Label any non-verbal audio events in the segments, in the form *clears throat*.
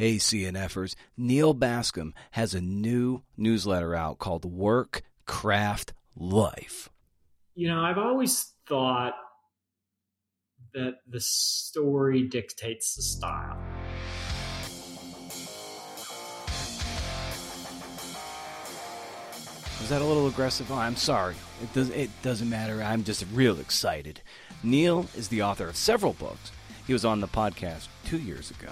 Hey, CNFers, Neal Bascomb has a new newsletter out called Work, Craft, Life. You know, I've always thought that the story dictates the style. Was that a little aggressive? Oh, I'm sorry. It does it doesn't matter. I'm just real excited. Neal is the author of several books. He was on the podcast 2 years ago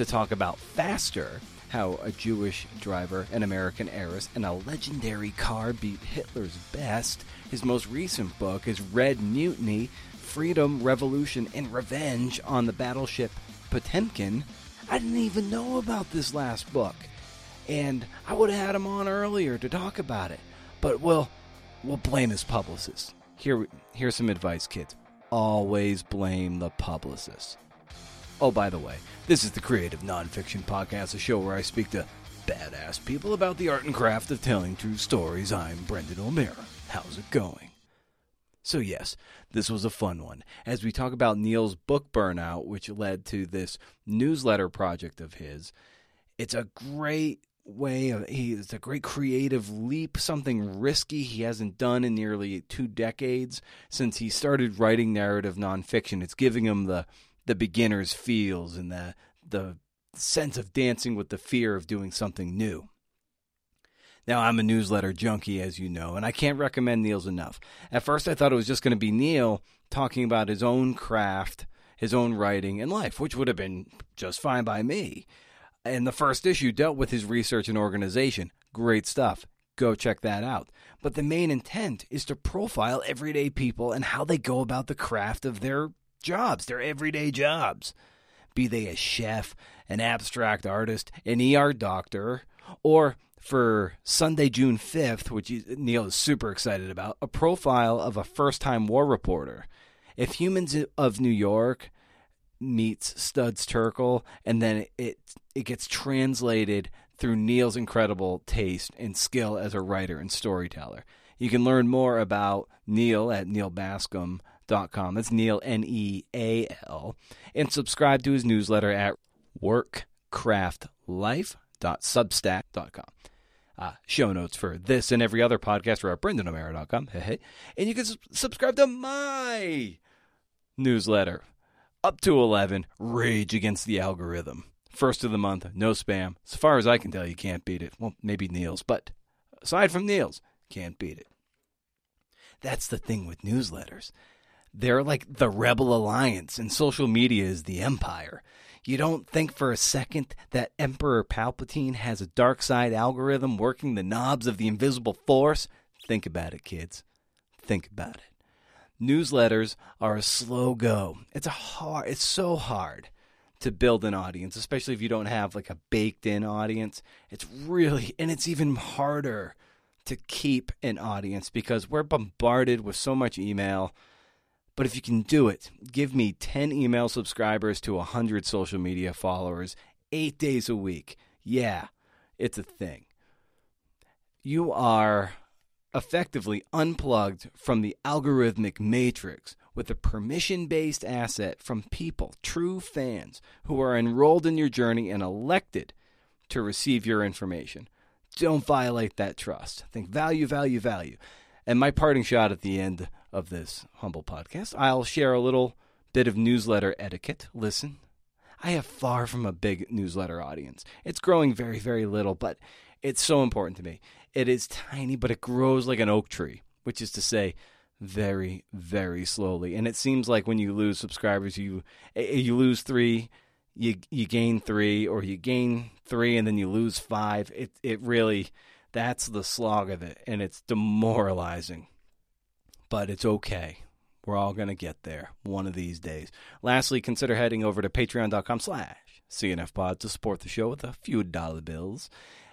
to talk about Faster, how a Jewish driver, an American heiress, and a legendary car beat Hitler's best. His most recent book is Red Mutiny Freedom, Revolution, and Revenge on the battleship Potemkin. I didn't even know about this last book. And I would have had him on earlier to talk about it. But we'll, we'll blame his publicist. Here, here's some advice, kids. Always blame the publicist. Oh, by the way, this is the Creative Nonfiction Podcast, a show where I speak to badass people about the art and craft of telling true stories. I'm Brendan O'Meara. How's it going? So, yes, this was a fun one as we talk about Neal's book burnout, which led to this newsletter project of his. It's a great way of he it's a great creative leap something risky he hasn't done in nearly two decades since he started writing narrative nonfiction it's giving him the the beginner's feels and the the sense of dancing with the fear of doing something new now, I'm a newsletter junkie, as you know, and I can't recommend Neal's enough. At first, I thought it was just going to be Neal talking about his own craft, his own writing, and life, which would have been just fine by me. And the first issue dealt with his research and organization. Great stuff. Go check that out. But the main intent is to profile everyday people and how they go about the craft of their jobs, their everyday jobs. Be they a chef, an abstract artist, an ER doctor, or for Sunday, June 5th, which Neal is super excited about, a profile of a first time war reporter. If Humans of New York meets Studs Terkel, and then it it gets translated through Neal's incredible taste and skill as a writer and storyteller. You can learn more about Neal at nealbascomb.com. That's Neal N E A L, and subscribe to his newsletter at workcraftlife.substack.com. Uh, show notes for this and every other podcast are at hey. And you can su- subscribe to my newsletter up to 11, Rage Against the Algorithm. First of the month, no spam. As far as I can tell, you can't beat it. Well, maybe Neal's, but aside from Neal's, can't beat it. That's the thing with newsletters. They're like the rebel alliance, and social media is the empire. You don't think for a second that Emperor Palpatine has a dark side algorithm working the knobs of the invisible force? Think about it, kids. Think about it newsletters are a slow go. It's a hard it's so hard to build an audience, especially if you don't have like a baked in audience. It's really and it's even harder to keep an audience because we're bombarded with so much email. But if you can do it, give me 10 email subscribers to 100 social media followers 8 days a week. Yeah, it's a thing. You are effectively unplugged from the algorithmic matrix with a permission based asset from people, true fans, who are enrolled in your journey and elected to receive your information. Don't violate that trust. Think value, value, value. And my parting shot at the end of this humble podcast, I'll share a little bit of newsletter etiquette. Listen, I have far from a big newsletter audience. It's growing very, very little, but it's so important to me. It is tiny, but it grows like an oak tree, which is to say, very, very slowly. And it seems like when you lose subscribers, you eh, eh, you lose three, you you gain three, or you gain three and then you lose five. It it really that's the slog of it, and it's demoralizing. But it's okay. We're all gonna get there one of these days. Lastly, consider heading over to patreon.com slash CNFpod to support the show with a few dollar bills.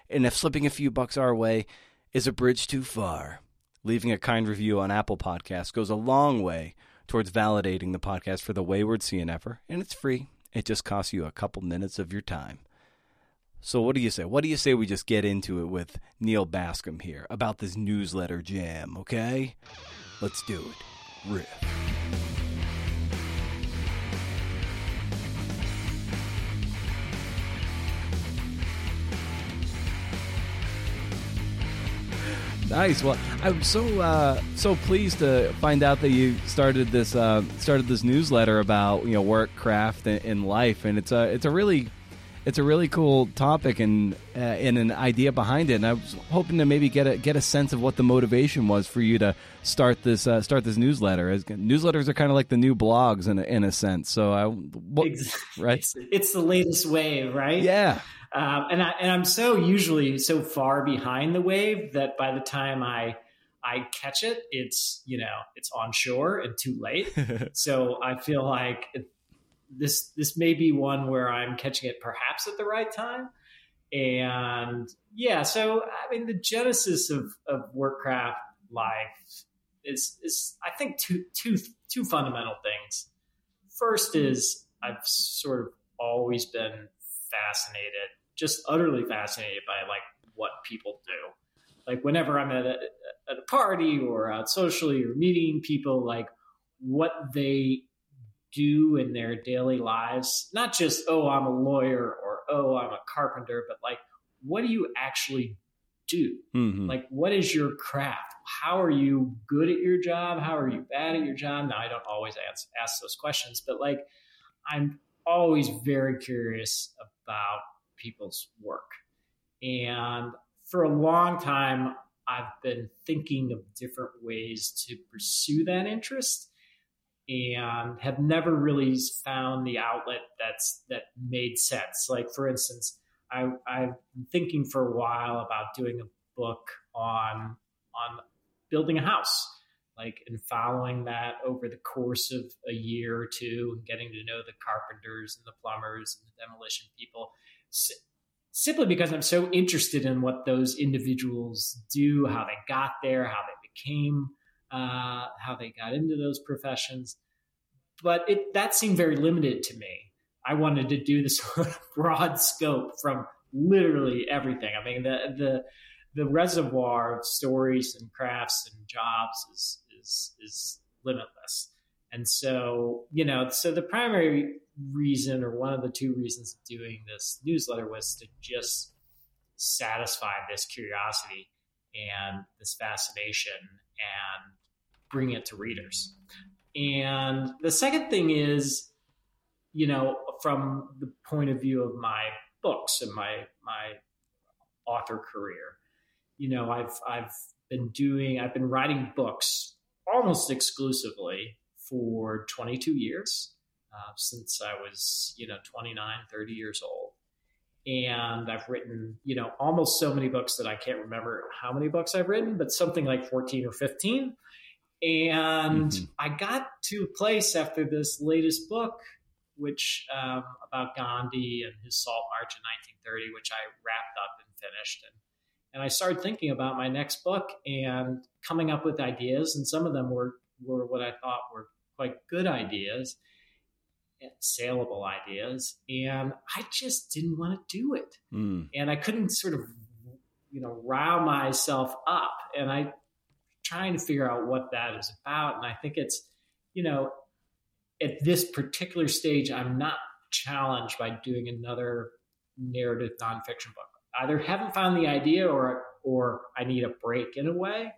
And if slipping a few bucks our way is a bridge too far, leaving a kind review on Apple Podcasts goes a long way towards validating the podcast for the wayward CNFer, and it's free. It just costs you a couple minutes of your time. So, what do you say? What do you say we just get into it with Neal Bascomb here about this newsletter jam, okay? Let's do it. Riff. Nice. Well, I'm so uh, so pleased to find out that you started this uh, started this newsletter about you know work, craft, and, and life, and it's a it's a really it's a really cool topic and uh, and an idea behind it. And I was hoping to maybe get a get a sense of what the motivation was for you to start this uh, start this newsletter. As, newsletters are kind of like the new blogs in a, in a sense. So I what, *laughs* right? It's, it's, the latest wave, right? Yeah. Um, and I and I'm so usually so far behind the wave that by the time I I catch it, it's you know it's on shore and too late. *laughs* so I feel like this this may be one where I'm catching it perhaps at the right time. And yeah, so I mean the genesis of of Workcraft life is is I think two two two fundamental things. First is I've sort of always been fascinated just utterly fascinated by like what people do. Like whenever I'm at a, at a party or out socially or meeting people, like what they do in their daily lives. Not just, oh, I'm a lawyer or oh, I'm a carpenter, but like what do you actually do? Mm-hmm. Like what is your craft? How are you good at your job? How are you bad at your job? Now I don't always ask, ask those questions, but like I'm always very curious about people's work. And for a long time, I've been thinking of different ways to pursue that interest and have never really found the outlet that's that made sense. Like for instance, I, I've been thinking for a while about doing a book on on building a house, like and following that over the course of a year or two, and getting to know the carpenters and the plumbers and the demolition people simply because I'm so interested in what those individuals do, how they got there, how they became, uh, how they got into those professions. But it that seemed very limited to me. I wanted to do this *laughs* broad scope from literally everything. I mean, the the the reservoir of stories and crafts and jobs is is is limitless. And so, you know, so the primary reason or one of the two reasons of doing this newsletter was to just satisfy this curiosity and this fascination and bring it to readers. And the second thing is, you know, from the point of view of my books and my my author career, you know, I've I've been doing I've been writing books almost exclusively for 22 years uh, since I was, you know, 29, 30 years old. And I've written, you know, almost so many books that I can't remember how many books I've written, but something like 14 or 15. And mm-hmm. I got to a place after this latest book, which um, about Gandhi and his Salt March in 1930, which I wrapped up and finished. And, and I started thinking about my next book and coming up with ideas. And some of them were, were what I thought were quite good ideas saleable ideas and i just didn't want to do it mm. and i couldn't sort of you know rile myself up and i trying to figure out what that is about and i think it's you know at this particular stage i'm not challenged by doing another narrative nonfiction book either haven't found the idea or or i need a break in a way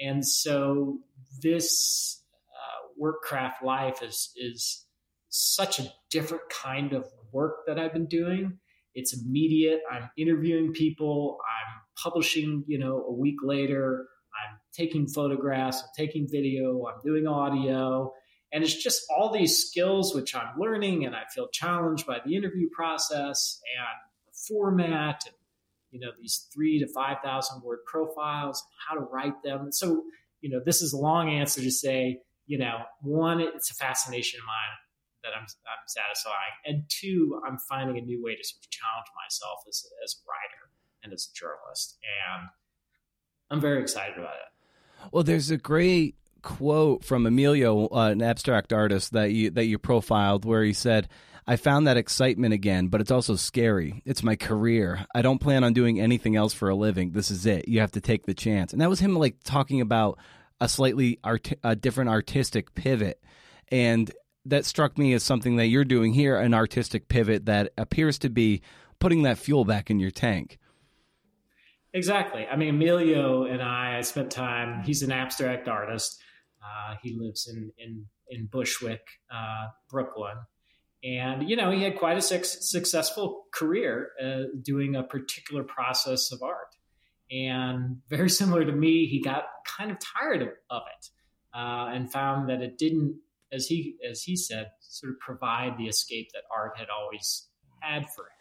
and so this uh, workcraft life is is such a different kind of work that I've been doing. It's immediate. I'm interviewing people. I'm publishing, you know, a week later. I'm taking photographs. I'm taking video. I'm doing audio. And it's just all these skills which I'm learning and I feel challenged by the interview process and the format and, you know, these three to 5,000 word profiles, and how to write them. And so, you know, this is a long answer to say, you know, one, it's a fascination of mine that I'm, I'm satisfying. And two, I'm finding a new way to sort of challenge myself as, as a writer and as a journalist. And I'm very excited about it. Well, there's a great quote from Emilio, uh, an abstract artist that you that you profiled, where he said, "I found that excitement again, but it's also scary. It's my career. I don't plan on doing anything else for a living. This is it. You have to take the chance." And that was him like talking about a slightly art- a different artistic pivot. And that struck me as something that you're doing here an artistic pivot that appears to be putting that fuel back in your tank. Exactly. I mean, Emilio and I, I spent time. He's an abstract artist. Uh, he lives in in in Bushwick, uh, Brooklyn, and you know he had quite a successful career uh, doing a particular process of art. And very similar to me, he got kind of tired of, of it uh, and found that it didn't, as he as he said, sort of provide the escape that art had always had for him.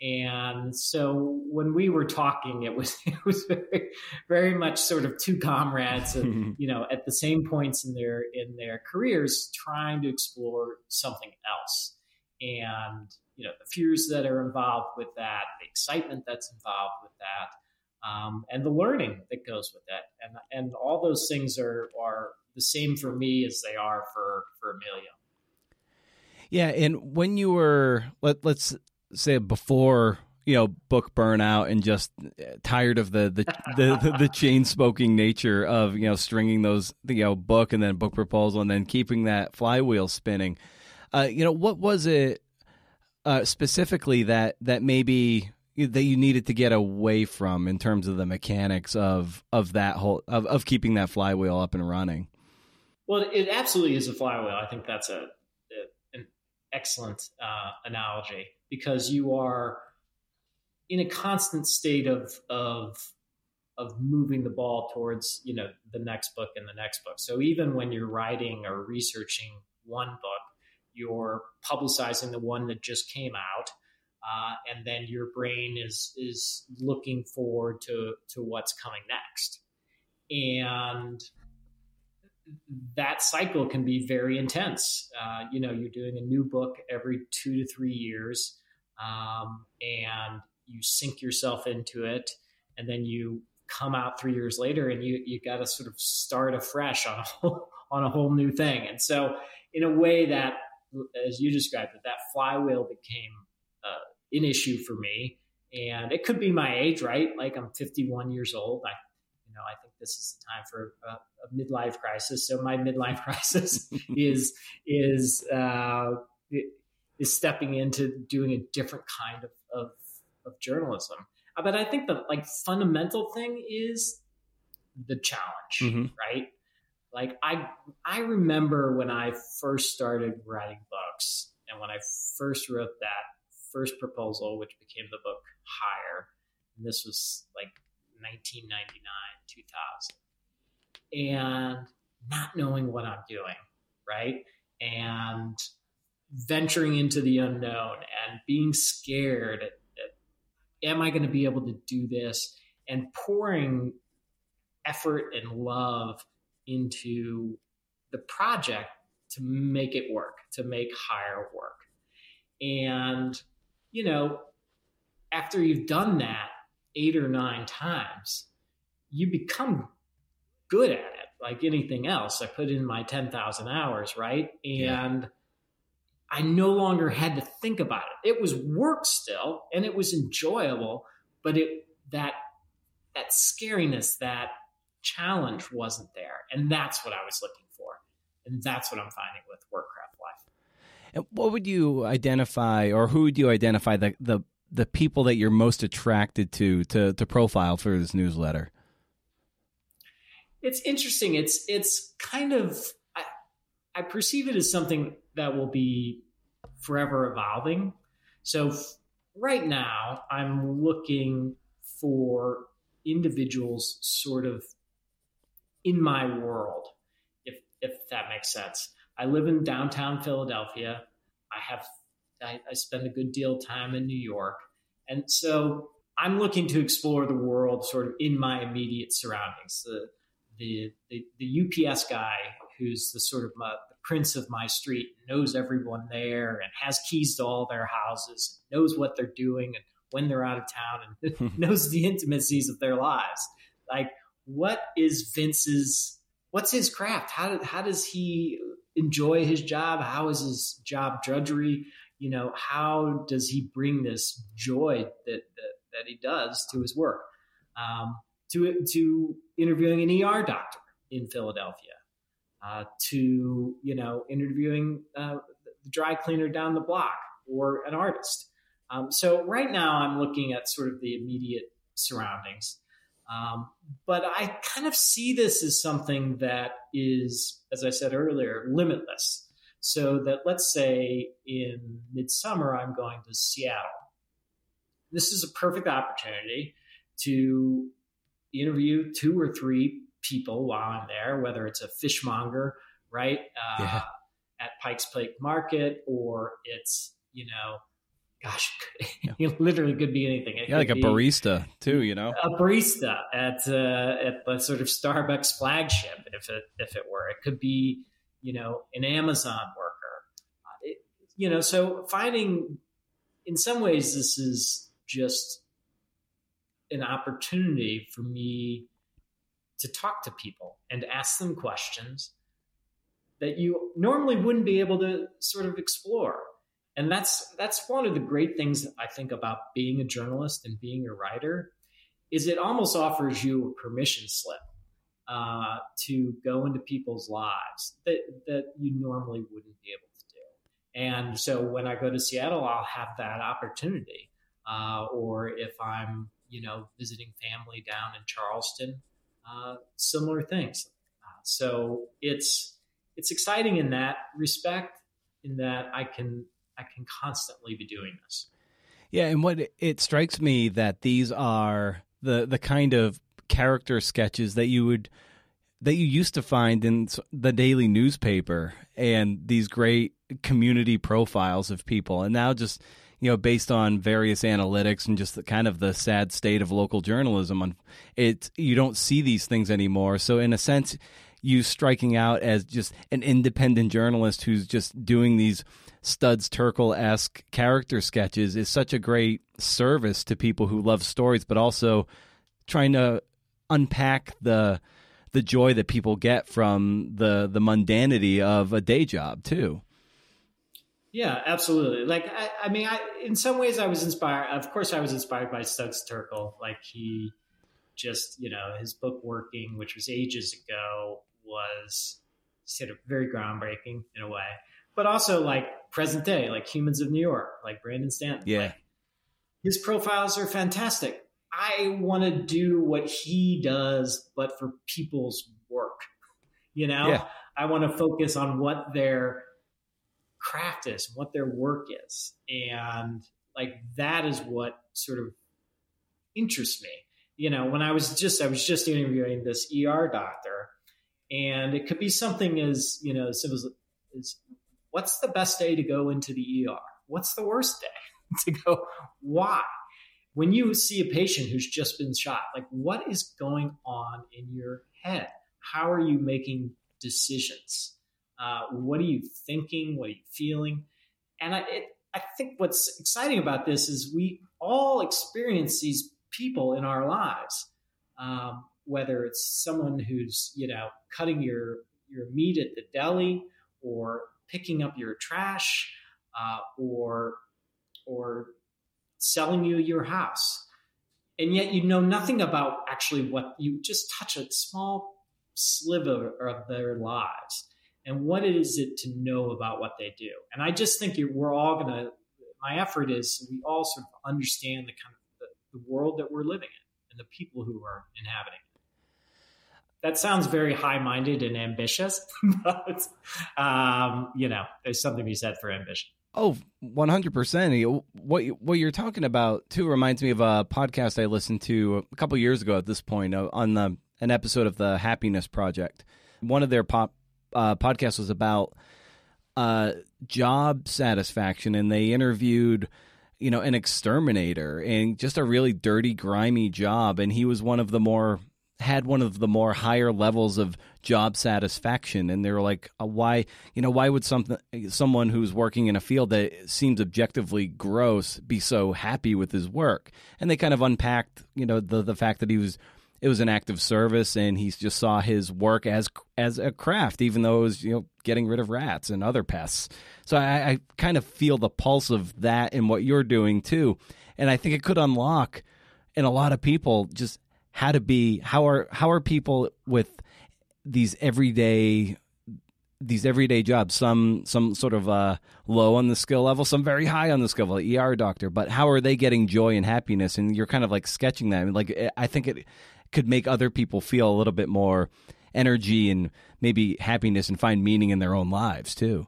And so when we were talking, it was *laughs* it was very, very much sort of two comrades, and, *laughs* you know, at the same points in their in their careers, trying to explore something else. And you know, the fears that are involved with that, the excitement that's involved with that, um, and the learning that goes with that, and and all those things are are the same for me as they are for for Emilio. Yeah, and when you were let let's say before you know book burnout and just tired of the the the, the, the chain smoking nature of you know stringing those you know book and then book proposal and then keeping that flywheel spinning. Uh, you know what was it uh, specifically that that maybe that you needed to get away from in terms of the mechanics of of that whole of, of keeping that flywheel up and running? Well it absolutely is a flywheel. I think that's a, a an excellent uh, analogy because you are in a constant state of of of moving the ball towards you know the next book and the next book. So even when you're writing or researching one book, you're publicizing the one that just came out, uh, and then your brain is is looking forward to to what's coming next, and that cycle can be very intense. Uh, you know, you're doing a new book every two to three years, um, and you sink yourself into it, and then you come out three years later, and you you got to sort of start afresh on a whole *laughs* on a whole new thing. And so, in a way that, as you described it, that flywheel became uh, an issue for me. And it could be my age, right? Like I'm 51 years old. I know, I think this is the time for a, a midlife crisis. So my midlife *laughs* crisis is is uh, is stepping into doing a different kind of, of, of journalism. Uh, but I think the like fundamental thing is the challenge, mm-hmm. right? Like I I remember when I first started writing books and when I first wrote that first proposal, which became the book Higher. And this was like 1999, 2000, and not knowing what I'm doing, right? And venturing into the unknown and being scared. Am I going to be able to do this? And pouring effort and love into the project to make it work, to make higher work. And, you know, after you've done that, eight or nine times, you become good at it like anything else. I put in my 10,000 hours, right? And yeah. I no longer had to think about it. It was work still and it was enjoyable, but it that that scariness, that challenge wasn't there. And that's what I was looking for. And that's what I'm finding with Workcraft Life. And what would you identify or who would you identify the the the people that you're most attracted to to to profile for this newsletter? It's interesting. It's it's kind of I, I perceive it as something that will be forever evolving. So f- right now, I'm looking for individuals sort of in my world, if if that makes sense. I live in downtown Philadelphia. I have I, I spend a good deal of time in New York. And so I'm looking to explore the world sort of in my immediate surroundings. The, the, the, the UPS guy who's the sort of my, the prince of my street knows everyone there and has keys to all their houses, knows what they're doing and when they're out of town and *laughs* *laughs* knows the intimacies of their lives. Like, what is Vince's, what's his craft? How, how does he enjoy his job? How is his job drudgery? You know, how does he bring this joy that that, that he does to his work? Um, to to interviewing an ER doctor in Philadelphia, uh, to you know interviewing uh, the dry cleaner down the block or an artist. Um, so right now I'm looking at sort of the immediate surroundings. Um, but I kind of see this as something that is, as I said earlier, limitless. So that let's say in midsummer, I'm going to Seattle. This is a perfect opportunity to interview two or three people while I'm there, whether it's a fishmonger, right, uh, yeah. at Pikes Peak Market, or it's, you know, gosh, *laughs* it literally could be anything. It yeah, like a barista too, you know, a barista at uh, at the sort of Starbucks flagship, if it if it were. It could be, you know, an Amazon worker. Uh, it, you know, so finding, in some ways, this is just an opportunity for me to talk to people and ask them questions that you normally wouldn't be able to sort of explore and that's that's one of the great things I think about being a journalist and being a writer is it almost offers you a permission slip uh, to go into people's lives that that you normally wouldn't be able to do. And so when I go to Seattle, I'll have that opportunity. Uh, or if I'm you know visiting family down in Charleston, uh, similar things. Uh, so it's it's exciting in that respect, in that I can I can constantly be doing this. Yeah, and what it strikes me that these are the the kind of character sketches that you would that you used to find in the daily newspaper and these great community profiles of people. And now just you know based on various analytics and just the kind of the sad state of local journalism it you don't see these things anymore. So in a sense you striking out as just an independent journalist who's just doing these Studs Terkel esque character sketches is such a great service to people who love stories, but also trying to unpack the the joy that people get from the the mundanity of a day job too. Yeah, absolutely. Like I, I mean, I in some ways I was inspired. Of course, I was inspired by Studs Terkel. Like he just you know his book Working, which was ages ago, was sort of very groundbreaking in a way but also like present day, like Humans of New York, like Brandon Stanton. Yeah. Like, his profiles are fantastic. I want to do what he does, but for people's work. You know, yeah. I want to focus on what their craft is, what their work is. And like that is what sort of interests me. You know, when I was just, I was just interviewing this ER doctor, and it could be something as, you know, simple as, as What's the best day to go into the ER? What's the worst day *laughs* to go? Why? When you see a patient who's just been shot, like what is going on in your head? How are you making decisions? Uh, what are you thinking? What are you feeling? And I, it, I think what's exciting about this is we all experience these people in our lives, um, whether it's someone who's you know cutting your your meat at the deli, or picking up your trash uh, or or selling you your house. And yet you know nothing about actually what you just touch a small sliver of their lives. And what is it to know about what they do? And i just think we're all going to my effort is we all sort of understand the kind of the, the world that we're living in and the people who are inhabiting it. That sounds very high minded and ambitious, *laughs* but um, you know, there's something to be said for ambition. Oh, 100%. What what you're talking about too reminds me of a podcast I listened to a couple years ago at this point uh, on the an episode of the Happiness Project. One of their pop uh, podcasts was about uh, job satisfaction and they interviewed you know an exterminator and just a really dirty grimy job and he was one of the more had one of the more higher levels of job satisfaction and they were like uh, why you know why would something someone who's working in a field that seems objectively gross be so happy with his work? And they kind of unpacked you know the the fact that he was it was an act of service and he just saw his work as as a craft even though it was you know getting rid of rats and other pests. So I, I kind of feel the pulse of that in what you're doing too. And i think it could unlock in a lot of people just how to be how are how are people with these everyday these everyday jobs, some some sort of uh, low on the skill level, some very high on the skill level, ER doctor. But how are they getting joy and happiness? And you're kind of like sketching that. I mean, like eh, I think it could make other people feel a little bit more energy and maybe happiness and find meaning in their own lives too.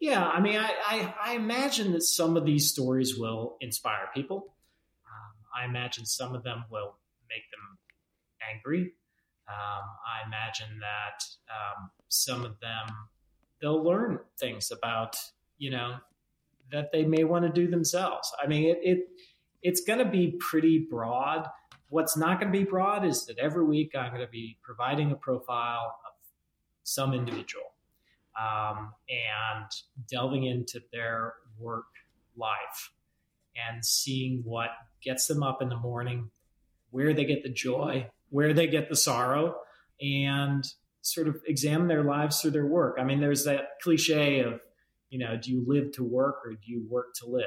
Yeah, I mean, I, I, I imagine that some of these stories will inspire people. Um, I imagine some of them will make them angry. Um, I imagine that um, some of them they'll learn things about you know that they may want to do themselves. I mean, it, it it's going to be pretty broad. What's not going to be broad is that every week I'm going to be providing a profile of some individual um, and delving into their work life and seeing what gets them up in the morning, where they get the joy, where they get the sorrow, and sort of examine their lives through their work. I mean, there's that cliche of, you know, do you live to work or do you work to live?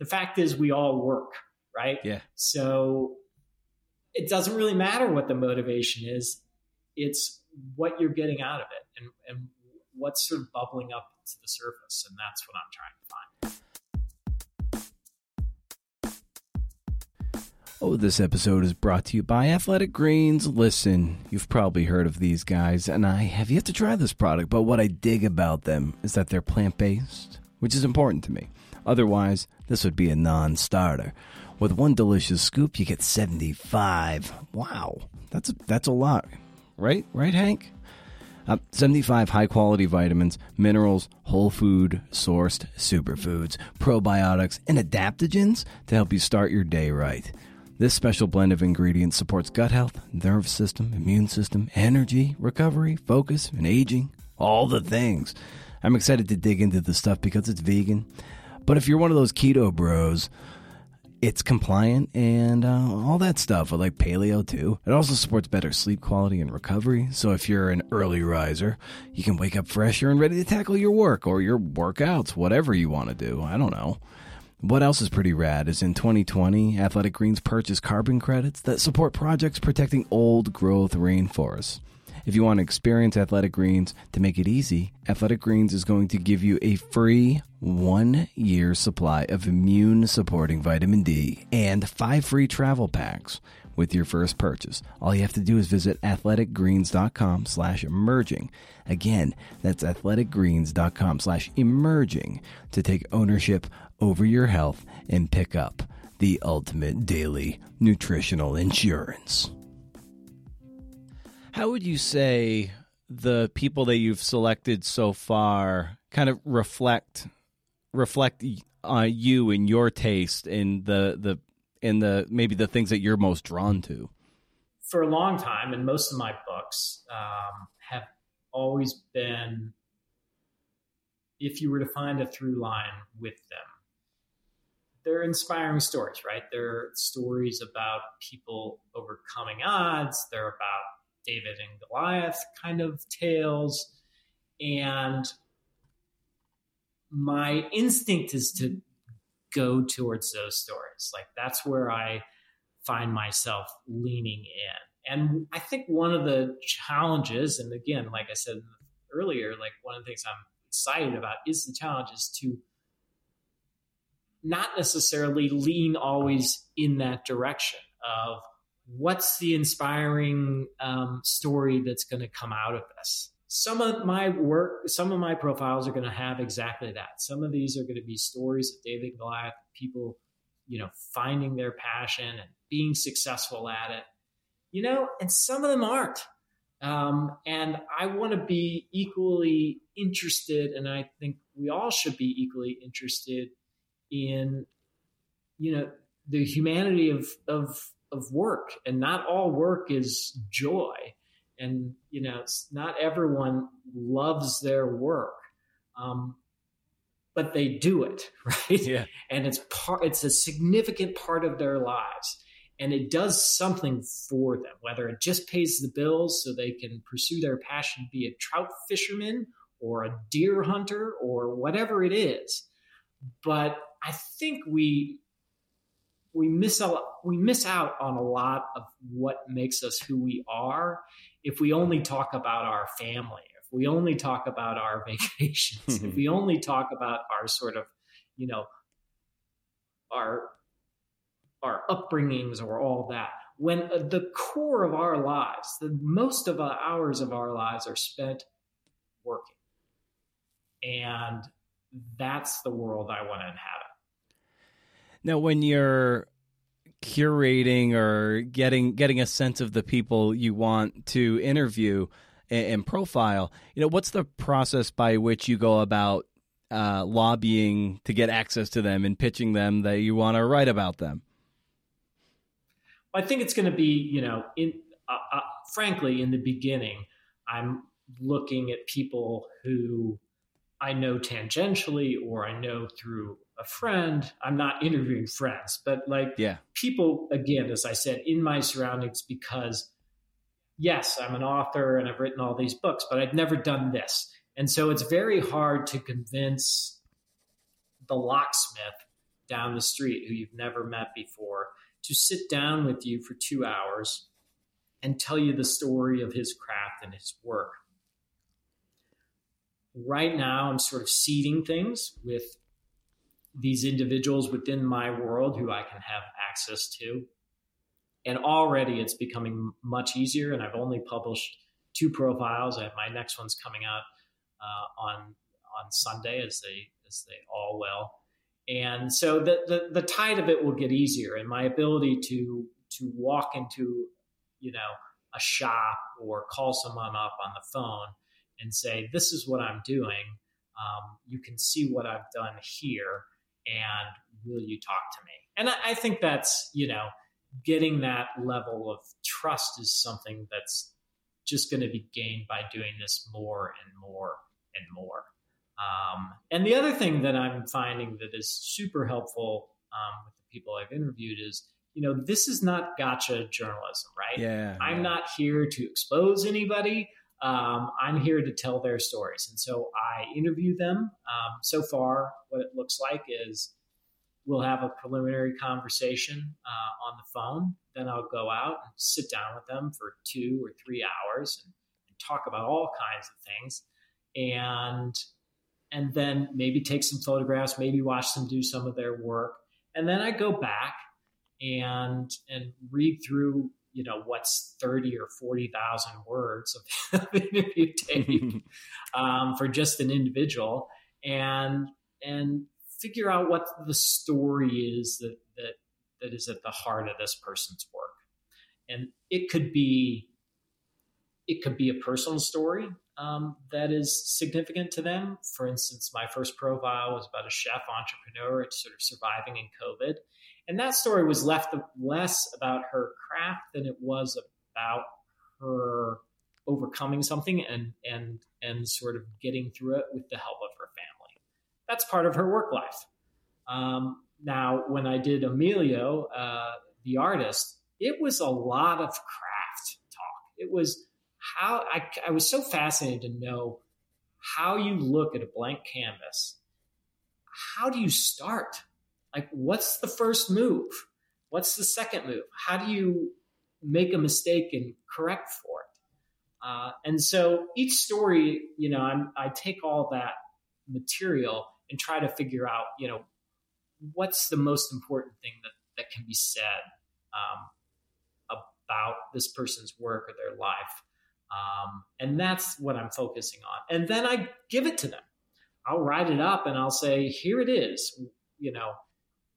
The fact is, we all work, right? Yeah. So it doesn't really matter what the motivation is, it's what you're getting out of it and, and what's sort of bubbling up to the surface. And that's what I'm trying to find. Oh, this episode is brought to you by Athletic Greens. Listen, you've probably heard of these guys, and I have yet to try this product, but what I dig about them is that they're plant based, which is important to me. Otherwise, this would be a non starter. With one delicious scoop, you get 75. Wow, that's a, that's a lot. Right? Right, Hank? Uh, 75 high quality vitamins, minerals, whole food sourced superfoods, probiotics, and adaptogens to help you start your day right. This special blend of ingredients supports gut health, nervous system, immune system, energy, recovery, focus, and aging. All the things. I'm excited to dig into this stuff because it's vegan. But if you're one of those keto bros, it's compliant and uh, all that stuff, I like paleo too. It also supports better sleep quality and recovery. So if you're an early riser, you can wake up fresher and ready to tackle your work or your workouts, whatever you want to do. I don't know. What else is pretty rad is in 2020, Athletic Greens purchased carbon credits that support projects protecting old growth rainforests. If you want to experience Athletic Greens to make it easy, Athletic Greens is going to give you a free one year supply of immune supporting vitamin D and five free travel packs with your first purchase. All you have to do is visit athleticgreens.com slash emerging. Again, that's athleticgreens.com slash emerging to take ownership over your health and pick up the ultimate daily nutritional insurance. How would you say the people that you've selected so far kind of reflect reflect uh, you and your taste in the the in the maybe the things that you're most drawn to? For a long time, and most of my books um, have always been if you were to find a through line with them they're inspiring stories, right? They're stories about people overcoming odds. They're about David and Goliath kind of tales. And my instinct is to go towards those stories. Like that's where I find myself leaning in. And I think one of the challenges, and again, like I said earlier, like one of the things I'm excited about is the challenge is to not necessarily lean always in that direction of what's the inspiring um, story that's going to come out of this. Some of my work, some of my profiles are going to have exactly that. Some of these are going to be stories of David and Goliath, people, you know, finding their passion and being successful at it, you know, and some of them aren't. Um, and I want to be equally interested, and I think we all should be equally interested in you know the humanity of of of work. And not all work is joy. And you know not everyone loves their work um, but they do it *laughs* right? Yeah. And it's part it's a significant part of their lives. And it does something for them whether it just pays the bills so they can pursue their passion be a trout fisherman or a deer hunter or whatever it is. But I think we we miss out we miss out on a lot of what makes us who we are if we only talk about our family if we only talk about our *laughs* vacations, if *laughs* we only talk about our sort of, you know, our our upbringings or all that, when uh, the core of our lives, the most of the hours of our lives are spent working. And that's the world I want to inhabit. Now, when you're curating or getting getting a sense of the people you want to interview and, and profile, you know, what's the process by which you go about uh, lobbying to get access to them and pitching them that you want to write about them? I think it's going to be, you know, in uh, uh, frankly, in the beginning, I'm looking at people who I know tangentially or I know through a friend. I'm not interviewing friends, but like yeah. people, again, as I said, in my surroundings, because yes, I'm an author and I've written all these books, but I've never done this. And so it's very hard to convince the locksmith down the street who you've never met before to sit down with you for two hours and tell you the story of his craft and his work. Right now, I'm sort of seeding things with these individuals within my world who I can have access to. And already it's becoming much easier. And I've only published two profiles. I have my next one's coming out uh, on on Sunday, as they as they all will. And so the, the the tide of it will get easier, and my ability to to walk into you know a shop or call someone up on the phone and say, "This is what I'm doing. Um, you can see what I've done here." and will you talk to me? And I, I think that's, you know, getting that level of trust is something that's just going to be gained by doing this more and more and more. Um, and the other thing that I'm finding that is super helpful um, with the people I've interviewed is, you know, this is not gotcha journalism, right? Yeah. I'm yeah. not here to expose anybody. Um, I'm here to tell their stories. And so I interview them. Um, so far, what it looks like is we'll have a preliminary conversation uh, on the phone. Then I'll go out and sit down with them for two or three hours and, and talk about all kinds of things. And and then maybe take some photographs, maybe watch them do some of their work. And then I go back and and read through you know what's 30 or 40,000 words of, *laughs* of interview tape *laughs* um, for just an individual and and figure out what the story is that that that is at the heart of this person's work. And it could be it could be a personal story um, that is significant to them for instance my first profile was about a chef entrepreneur sort of surviving in covid and that story was left less about her craft than it was about her overcoming something and and and sort of getting through it with the help of her family. That's part of her work life. Um, now, when I did Emilio, uh, the artist, it was a lot of craft talk. It was how I, I was so fascinated to know how you look at a blank canvas. How do you start? like what's the first move what's the second move how do you make a mistake and correct for it uh, and so each story you know I'm, i take all that material and try to figure out you know what's the most important thing that, that can be said um, about this person's work or their life um, and that's what i'm focusing on and then i give it to them i'll write it up and i'll say here it is you know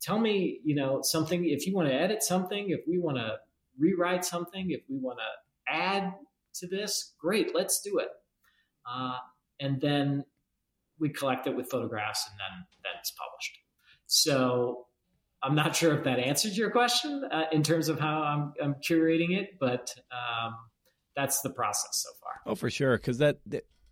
tell me, you know, something, if you want to edit something, if we want to rewrite something, if we want to add to this, great, let's do it. Uh, and then we collect it with photographs and then, then it's published. So I'm not sure if that answers your question uh, in terms of how I'm, I'm curating it, but um, that's the process so far. Oh, for sure. Cause that,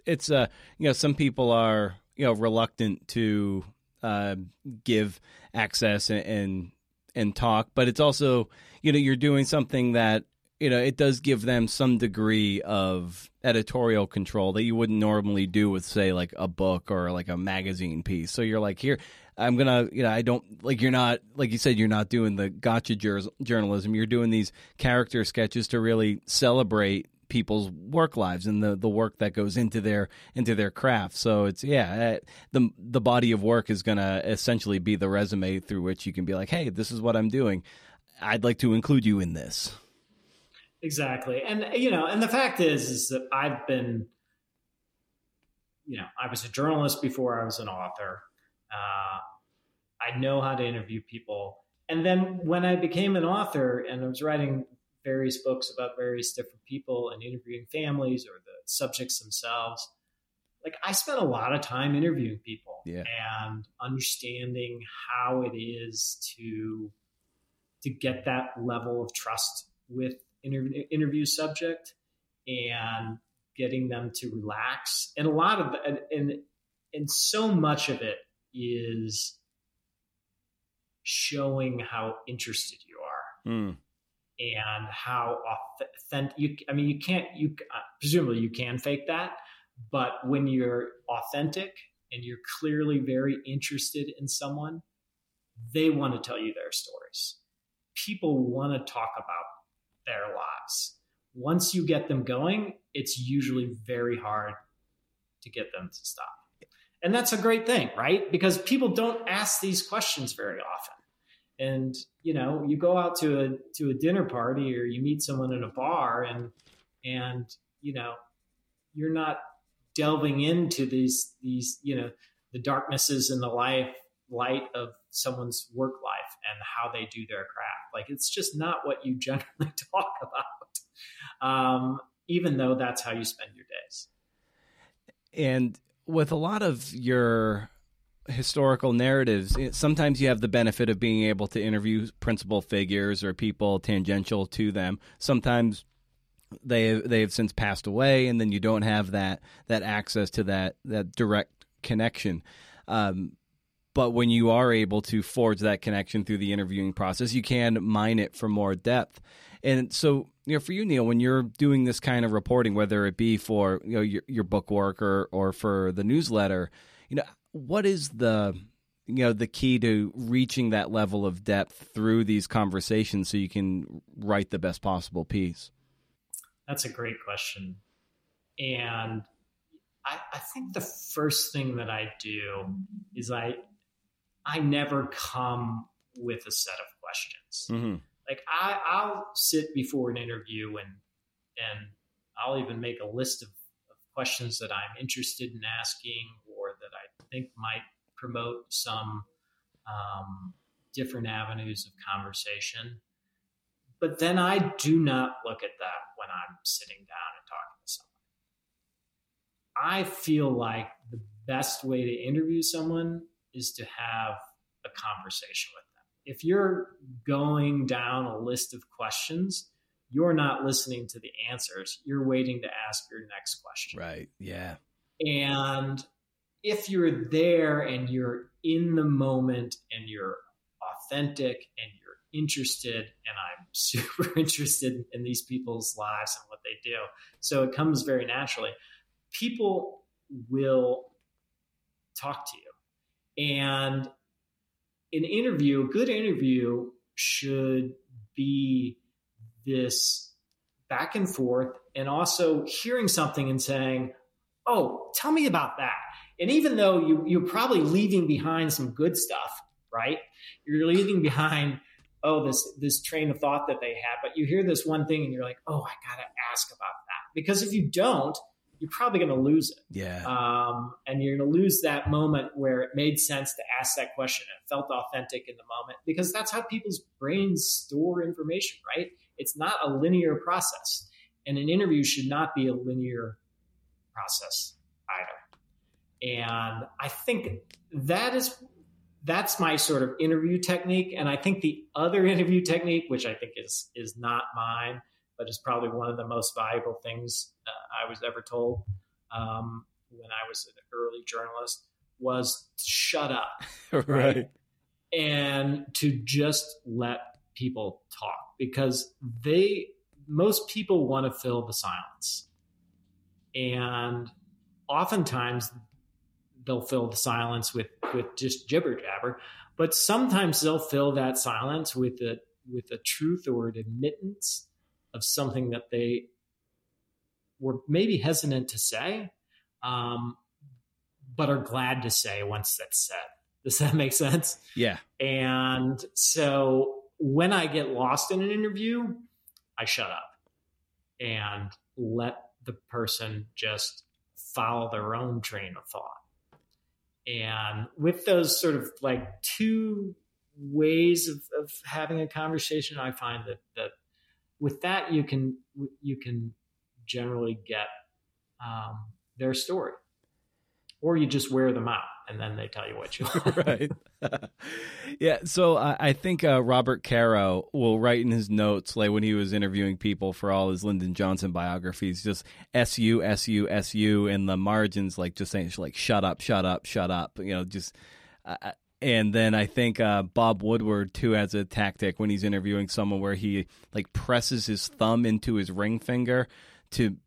it's, uh, you know, some people are, you know, reluctant to uh, give access and, and and talk, but it's also you know you're doing something that you know it does give them some degree of editorial control that you wouldn't normally do with say like a book or like a magazine piece. So you're like here. I'm gonna, you know, I don't like you're not like you said you're not doing the gotcha jur- journalism. You're doing these character sketches to really celebrate people's work lives and the, the work that goes into their into their craft. So it's yeah, uh, the the body of work is going to essentially be the resume through which you can be like, "Hey, this is what I'm doing. I'd like to include you in this." Exactly. And you know, and the fact is is that I've been you know, I was a journalist before I was an author. Uh, I know how to interview people. And then when I became an author and I was writing various books about various different people and interviewing families or the subjects themselves, like I spent a lot of time interviewing people yeah. and understanding how it is to to get that level of trust with interview, interview subject and getting them to relax. And a lot of and and, and so much of it is showing how interested you are. Mm. And how authentic you, I mean, you can't, you uh, presumably you can fake that, but when you're authentic and you're clearly very interested in someone, they want to tell you their stories. People want to talk about their lives. Once you get them going, it's usually very hard to get them to stop. And that's a great thing, right? Because people don't ask these questions very often. And you know, you go out to a to a dinner party or you meet someone in a bar and and you know, you're not delving into these these, you know, the darknesses in the life light of someone's work life and how they do their craft. Like it's just not what you *laughs* generally talk about. Um, even though that's how you spend your days. And with a lot of your historical narratives, sometimes you have the benefit of being able to interview principal figures or people tangential to them. Sometimes they they have since passed away, and then you don't have that that access to that that direct connection. Um, but when you are able to forge that connection through the interviewing process, you can mine it for more depth. And so, you know, for you, Neal, when you're doing this kind of reporting, whether it be for you know your, your book work or or for the newsletter, you know, what is the you know the key to reaching that level of depth through these conversations so you can write the best possible piece? That's a great question, and I, I think the first thing that I do is I I never come with a set of questions. Mm-hmm like I, I'll sit before an interview and and I'll even make a list of, of questions that I'm interested in asking or that I think might promote some um, different avenues of conversation. But then I do not look at that when I'm sitting down and talking to someone. I feel like the best way to interview someone is to have a conversation with them. if you're going down a list of questions, you're not listening to the answers. You're waiting to ask your next question. Right. Yeah. And if you're there and you're in the moment and you're authentic and you're interested, and I'm *laughs* super interested in these people's lives and what they do. So it comes very naturally. People will talk to you. And an interview, a good interview should be this back and forth and also hearing something and saying, Oh, tell me about that. And even though you, you're probably leaving behind some good stuff, right? You're leaving behind, oh, this this train of thought that they had, but you hear this one thing and you're like, oh, I gotta ask about that. Because if you don't, you're probably going to lose it. Yeah. Um, and you're going to lose that moment where it made sense to ask that question and felt authentic in the moment because that's how people's brains store information, right? It's not a linear process. And an interview should not be a linear process. And I think that is that's my sort of interview technique. And I think the other *laughs* interview technique, which I think is is not mine, but is probably one of the most valuable things uh, I was ever told um, when I was an early journalist was shut up, *laughs* right. right, and to just let people talk because they most people want to fill the silence, and oftentimes they'll fill the silence with with just jibber jabber, but sometimes they'll fill that silence with a with a truth or an admittance of something that they were maybe hesitant to say, um, but are glad to say once that's said. Does that make sense? Yeah. And so when I get lost in an interview, I shut up and let the person just follow their own train of thought. And with those sort of like two ways of, of having a conversation, I find that that with that you can you can generally get um, their story, or you just wear them out and then they tell you what you *laughs* want. right. *laughs* yeah. So I, I think uh, Robert Caro will write in his notes, like when he was interviewing people for all his Lyndon Johnson biographies, just S U S U S U in the margins, like just saying like shut up, shut up, shut up. You know, just. Uh, and then I think uh, Bob Woodward too has a tactic when he's interviewing someone where he like presses his thumb into his ring finger to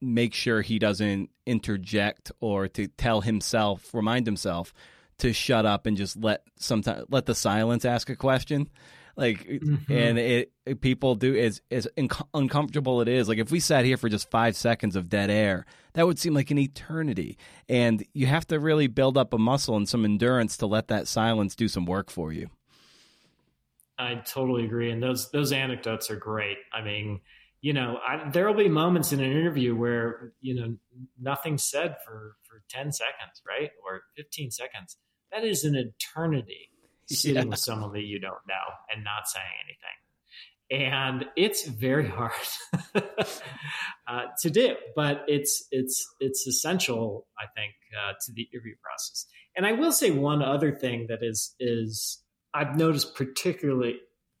make sure he doesn't interject or to tell himself, remind himself to shut up and just let sometimes let the silence ask a question. Like, mm-hmm. and it, it, people do as as inc- uncomfortable it is. Like, if we sat here for just five seconds of dead air, that would seem like an eternity. And you have to really build up a muscle and some endurance to let that silence do some work for you. I totally agree, and those those anecdotes are great. I mean, you know, there will be moments in an interview where you know nothing's said for for ten seconds, right, or fifteen seconds. That is an eternity *laughs* sitting yeah. with someone that you don't know and not saying anything, and it's very hard *laughs* uh, to do. But it's it's it's essential, I think, uh, to the interview process. And I will say one other thing that is is I've noticed particularly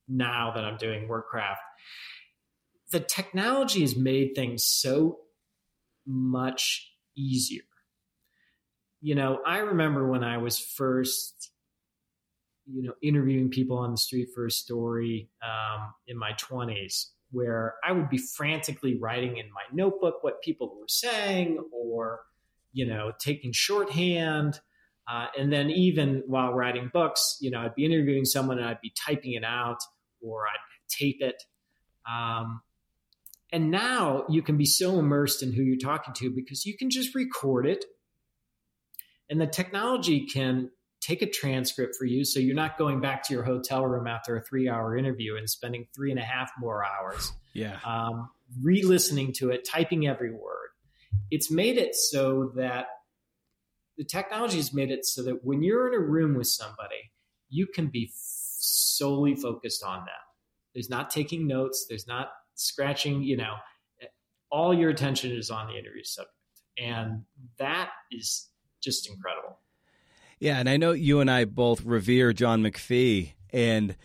now that I'm doing Workcraft the technology has made things so much easier. You know, I remember when I was first, you know, interviewing people on the street for a story um, in my 20s, where I would be frantically writing in my notebook what people were saying or, you know, taking shorthand. Uh, and then even while writing books, you know, I'd be interviewing someone and I'd be typing it out or I'd tape it. Um, and now you can be so immersed in who you're talking to because you can just record it. And the technology can take a transcript for you. So you're not going back to your hotel room after a three hour interview and spending three and a half more hours. Yeah. Um, re listening to it, typing every word. It's made it so that the technology has made it so that when you're in a room with somebody, you can be solely focused on them. There's not taking notes, there's not scratching, you know, all your attention is on the interview subject. And that is just incredible. Yeah, and I know you and I both revere John McPhee and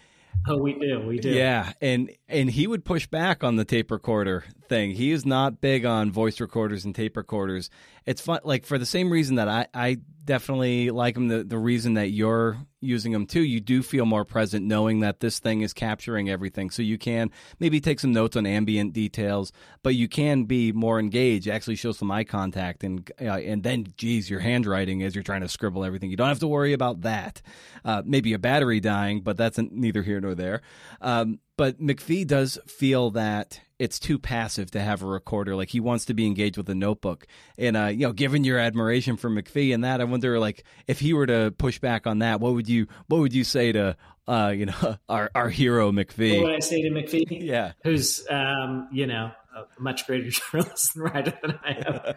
Oh, we do, we do. Yeah, and and he would push back on the tape recorder thing. He is not big on voice recorders and tape recorders. It's fun, like for the same reason that I I definitely like him. The the reason that you're using them too, you do feel more present knowing that this thing is capturing everything. So you can maybe take some notes on ambient details, but you can be more engaged. Actually, show some eye contact, and uh, and then, geez, your handwriting as you're trying to scribble everything. You don't have to worry about that. Uh, maybe a battery dying, but that's neither here nor there. Um, but McPhee does feel that it's too passive to have a recorder. Like he wants to be engaged with a notebook. And uh, you know, given your admiration for McPhee and that, I wonder like if he were to push back on that, what would you what would you say to uh, you know, *laughs* our our hero McPhee? What would I say to McPhee? yeah. Who's um, you know, a much greater *laughs* journalist and writer than I am.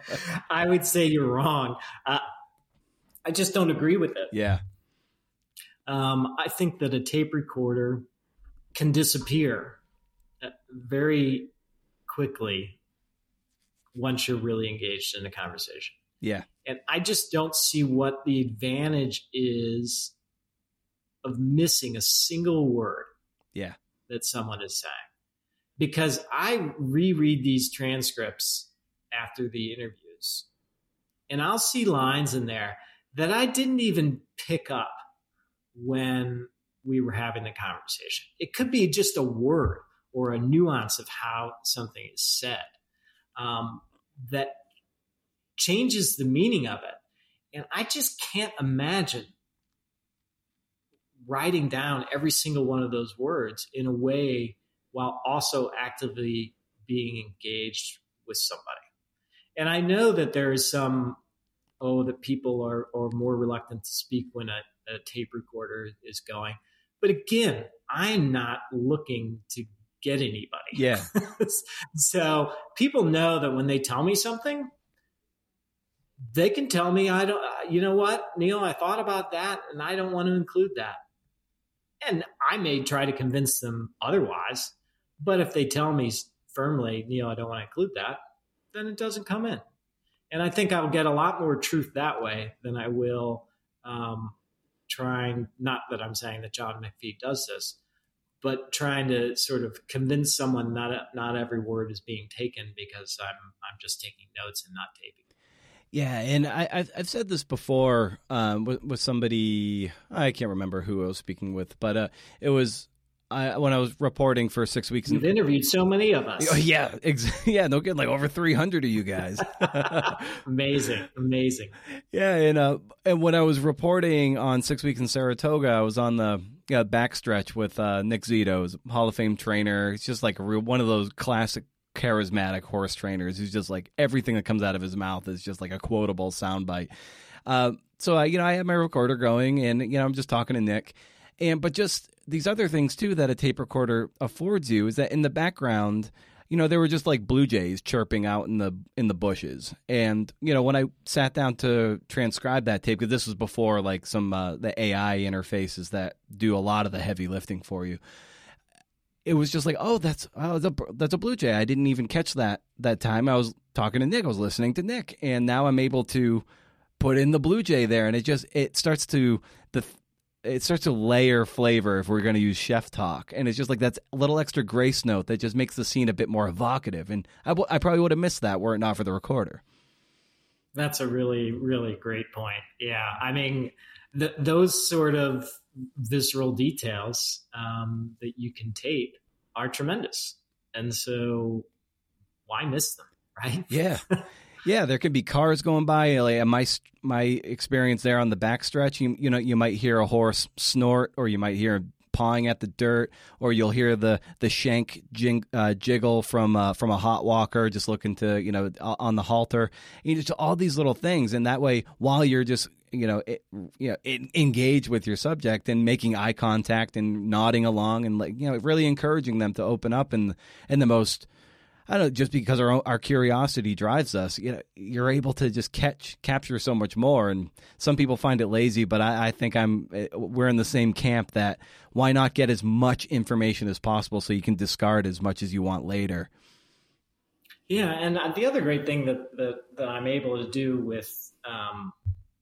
I would say you're wrong. Uh, I just don't agree with it. Yeah. Um, I think that a tape recorder can disappear uh, very quickly once you're really engaged in a conversation. Yeah. And I just don't see what the advantage is of missing a single word. Yeah. That someone is saying. Because I reread these transcripts after the interviews and I'll see lines in there that I didn't even pick up when we were having the conversation. It could be just a word or a nuance of how something is said um, that changes the meaning of it. And I just can't imagine writing down every single one of those words in a way while also actively being engaged with somebody. And I know that there is some, oh, that people are, are more reluctant to speak when a, a tape recorder is going. But again, I'm not looking to get anybody. Yeah. *laughs* so people know that when they tell me something, they can tell me, I don't, you know what, Neal, I thought about that and I don't want to include that. And I may try to convince them otherwise. But if they tell me firmly, Neal, I don't want to include that, then it doesn't come in. And I think I'll get a lot more truth that way than I will um, trying, not that I'm saying that John McPhee does this, but trying to sort of convince someone not not every word is being taken because I'm I'm just taking notes and not taping. Yeah, and I, have I've said this before um, with, with, somebody I can't remember who I was speaking with, but uh, it was I, when I was reporting for six weeks. You've in, interviewed so many of us. Oh, yeah, ex- *laughs* yeah, no get like over three hundred of you guys. *laughs* amazing, amazing. Yeah, and uh, and when I was reporting on Six Weeks in Saratoga, I was on the yeah, backstretch with uh, Nick Zito, Hall of Fame trainer. He's just like a real one of those classic charismatic horse trainers who's just like everything that comes out of his mouth is just like a quotable soundbite. Uh, so I, you know, I had my recorder going, and you know, I'm just talking to Nick, and but just these other things too that a tape recorder affords you is that in the background you know there were just like blue jays chirping out in the in the bushes. And you know when i sat down to transcribe that tape because this was before like some uh, the ai interfaces that do a lot of the heavy lifting for you it was just like oh that's oh, that's a, that's a blue jay. I didn't even catch that that time. I was talking to nick. I was listening to nick. And now i'm able to put in the blue jay there. And it just it starts to the it starts to layer flavor if we're going to use chef talk. And it's just like that's a little extra grace note that just makes the scene a bit more evocative. And I, w- I probably would have missed that were it not for the recorder. That's a really really great point. Yeah i mean th- those sort of visceral details um, that you can tape are tremendous. And so why miss them *laughs* right? Yeah Yeah, there could be cars going by. Like my my experience there on the backstretch, you you know you might hear a horse snort, or you might hear pawing at the dirt, or you'll hear the the shank jing, uh, jiggle from uh, from a hot walker just looking to you know on the halter. You just all these little things, and that way, while you're just you know it, you know it, engage with your subject and making eye contact and nodding along and like you know really encouraging them to open up in in the most I don't know, just because our our curiosity drives us, you know, you're able to just catch capture so much more. And some people find it lazy, but I, I think I'm eh, we're in the same camp that why not get as much information as possible so you can discard as much as you want later. Yeah, and uh, the other great thing that that, that I'm able to do with um,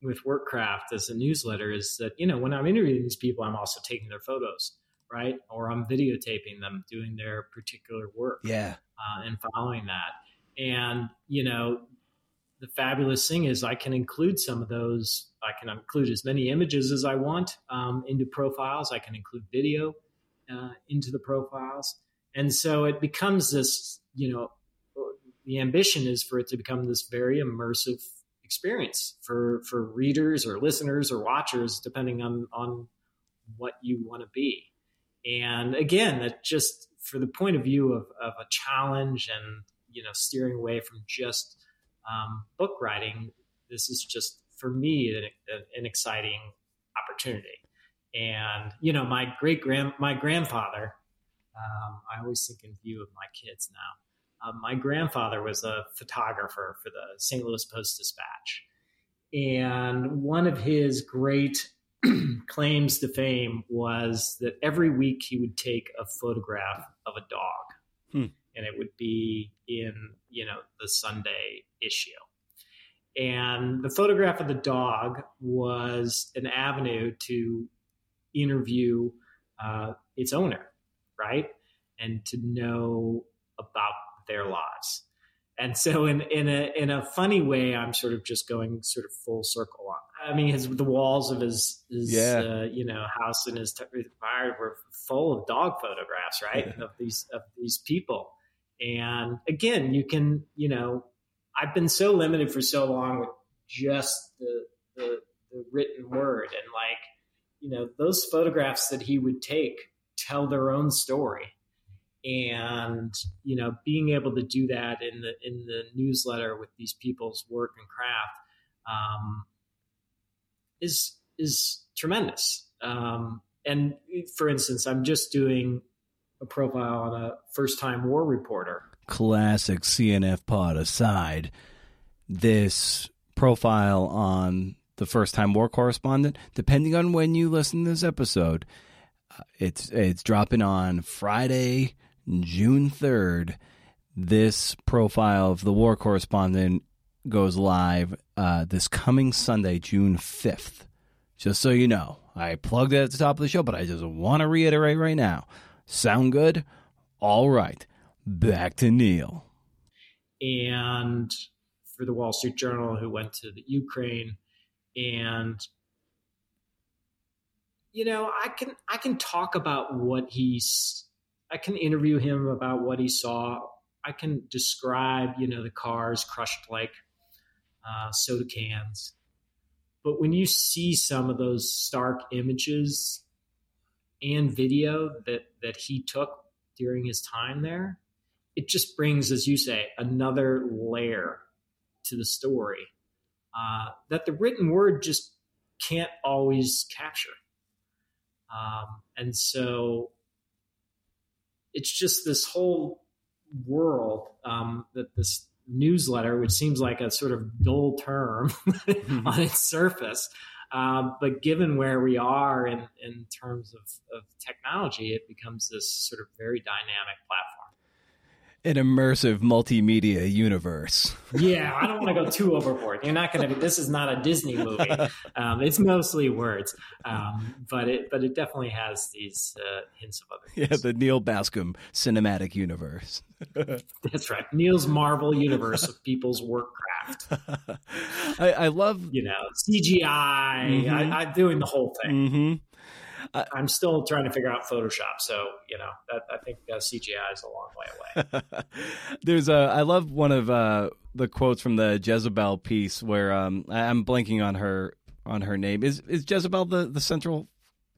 with Workcraft as a newsletter is that you know when I'm interviewing these people, I'm also taking their photos right? Or I'm videotaping them doing their particular work. Yeah. Uh, and following that. And, you know, the fabulous thing is I can include some of those. I can include as many images as I want um, into profiles. I can include video uh, into the profiles. And so it becomes this, you know, the ambition is for it to become this very immersive experience for, for readers or listeners or watchers, depending on, on what you want to be. And again, that just for the point of view of, of a challenge and you know steering away from just um, book writing, this is just for me an, an exciting opportunity. And you know, my great grand my grandfather, um, I always think in view of my kids now. Uh, my grandfather was a photographer for the St. Louis Post Dispatch, and one of his great *clears throat* claims to fame was that every week he would take a photograph of a dog, hmm. and it would be in you know the Sunday issue. And the photograph of the dog was an avenue to interview uh, its owner, right, and to know about their lives. And so, in in a in a funny way, I'm sort of just going sort of full circle on I mean, his the walls of his, his yeah. uh, you know house and his fire were full of dog photographs, right, yeah. of these of these people. And again, you can you know, I've been so limited for so long with just the the, the written word, and like you know, those photographs that he would take tell their own story. and you know being able to do that in the in the newsletter with these people's work and craft um, is is tremendous. Um, and for instance, I'm just doing a profile on a first time war reporter. Classic CNF pod aside, this profile on the first time war correspondent, depending on when you listen to this episode, uh, it's it's dropping on Friday, June 3rd. This profile of the war correspondent goes live uh, this coming Sunday, June 5th. Just so you know, I plugged it at the top of the show, but I just want to reiterate right now. Sound good? All right. Back to Neal. And for the Wall Street Journal, who went to the Ukraine, and you know, I can I can talk about what he's. I can interview him about what he saw. I can describe, you know, the cars crushed like uh, soda cans. But when you see some of those stark images and video that that he took during his time there, it just brings, as you say, another layer to the story uh, that the written word just can't always capture. Um, and so it's just this whole world um, that this newsletter, which seems like a sort of dull term *laughs* mm-hmm. on its surface. Um, but given where we are in, in terms of, of technology, it becomes this sort of very dynamic platform an immersive multimedia universe. yeah, I don't want to go too overboard. You're not going to. This is not a Disney movie. *laughs* Um, it's mostly words, um, but it but it definitely has these uh, hints of other. Things. Yeah, the Neal Bascomb cinematic universe. *laughs* That's right, Neal's Marvel universe of people's work craft. *laughs* I, I, love you know CGI. Mm-hmm. I, am doing the whole thing. Mm-hmm. I, am still trying to figure out Photoshop. So you know, that, I think uh, CGI is a long way away. *laughs* There's a. I love one of uh, the quotes from the Jezebel piece where um, I'm blanking on her on her name. Is is Jezebel the the central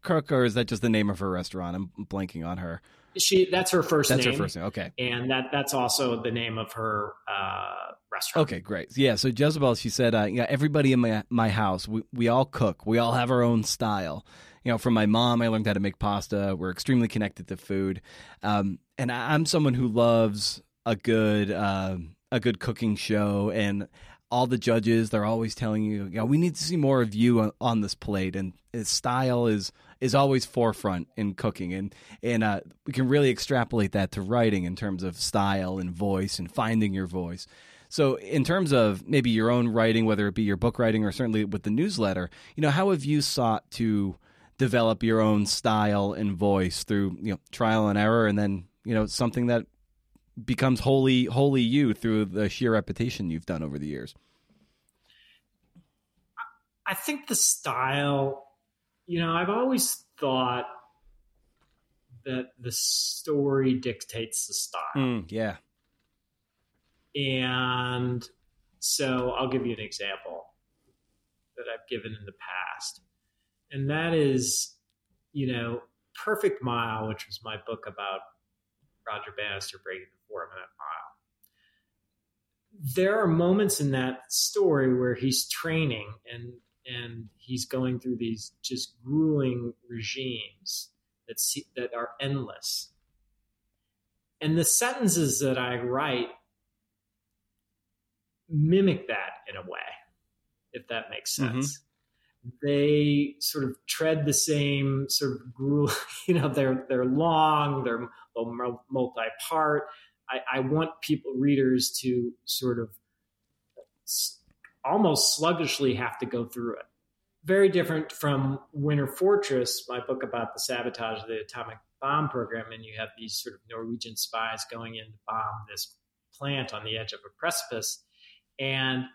cook, or is that just the name of her restaurant? I'm blanking on her. She that's her first that's name. That's her first name. Okay, and that that's also the name of her uh, restaurant. Okay, great. Yeah, so Jezebel, she said, uh, yeah, everybody in my my house, we we all cook. We all have our own style you know, from my mom, I learned how to make pasta. We're extremely connected to food, um, and I'm someone who loves a good uh, a good cooking show. And all the judges, they're always telling you, you know, we need to see more of you on, on this plate. And style is is always forefront in cooking, and and uh, we can really extrapolate that to writing in terms of style and voice and finding your voice. So, in terms of maybe your own writing, whether it be your book writing or certainly with the newsletter, you know, how have you sought to develop your own style and voice through you know trial and error, and then you know something that becomes wholly wholly you through the sheer repetition you've done over the years. I think the style, you know, I've always thought that the story dictates the style. Mm, yeah. And so I'll give you an example that I've given in the past and that is, you know, Perfect Mile, which was my book about Roger Bannister breaking the four minute mile. There are moments in that story where he's training and and he's going through these just grueling regimes that see, that are endless. And the sentences that I write mimic that in a way, if that makes mm-hmm. sense. Mm-hmm they sort of tread the same sort of gruel. *laughs* You know, they're they're long, they're multi-part. I, I want people readers to sort of almost sluggishly have to go through it. Very different from Winter Fortress, my book about the sabotage of the atomic bomb program, and you have these sort of Norwegian spies going in to bomb this plant on the edge of a precipice, and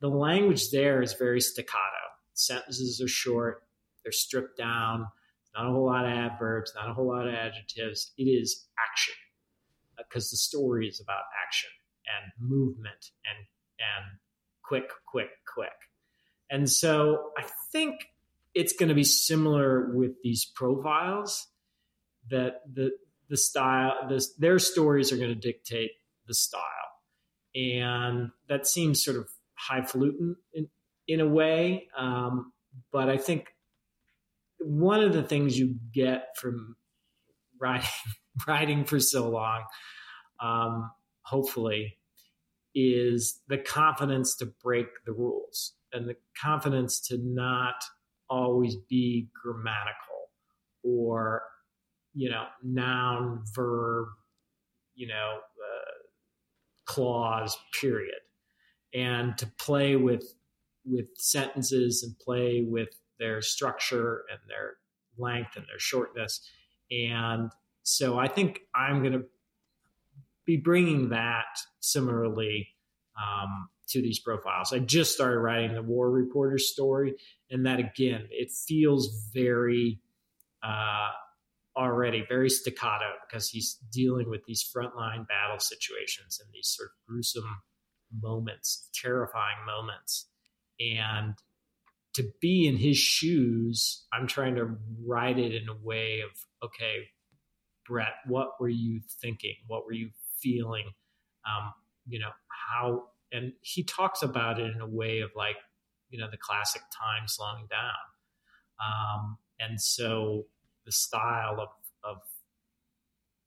the language there is very staccato sentences are short, they're stripped down, not a whole lot of adverbs, not a whole lot of adjectives. It is action because uh, the story is about action and movement and and quick, quick, quick. And so I think it's going to be similar with these profiles that the the style, this, their stories are going to dictate the style. And that seems sort of highfalutin in, in a way. Um, but I think one of the things you get from writing, *laughs* writing for so long, um, hopefully, is the confidence to break the rules and the confidence to not always be grammatical or you know noun verb you know uh, clause period and to play with with sentences and play with their structure and their length and their shortness and so i think i'm going to be bringing that similarly um, to these profiles. I just started writing the war reporter story, and that again, it feels very uh, already very staccato because he's dealing with these frontline battle situations and these sort of gruesome moments, terrifying moments, and to be in his shoes, I'm trying to write it in a way of okay, Brett, what were you thinking? What were you feeling? Um, you know how and he talks about it in a way of like you know the classic time slowing down um, and so the style of, of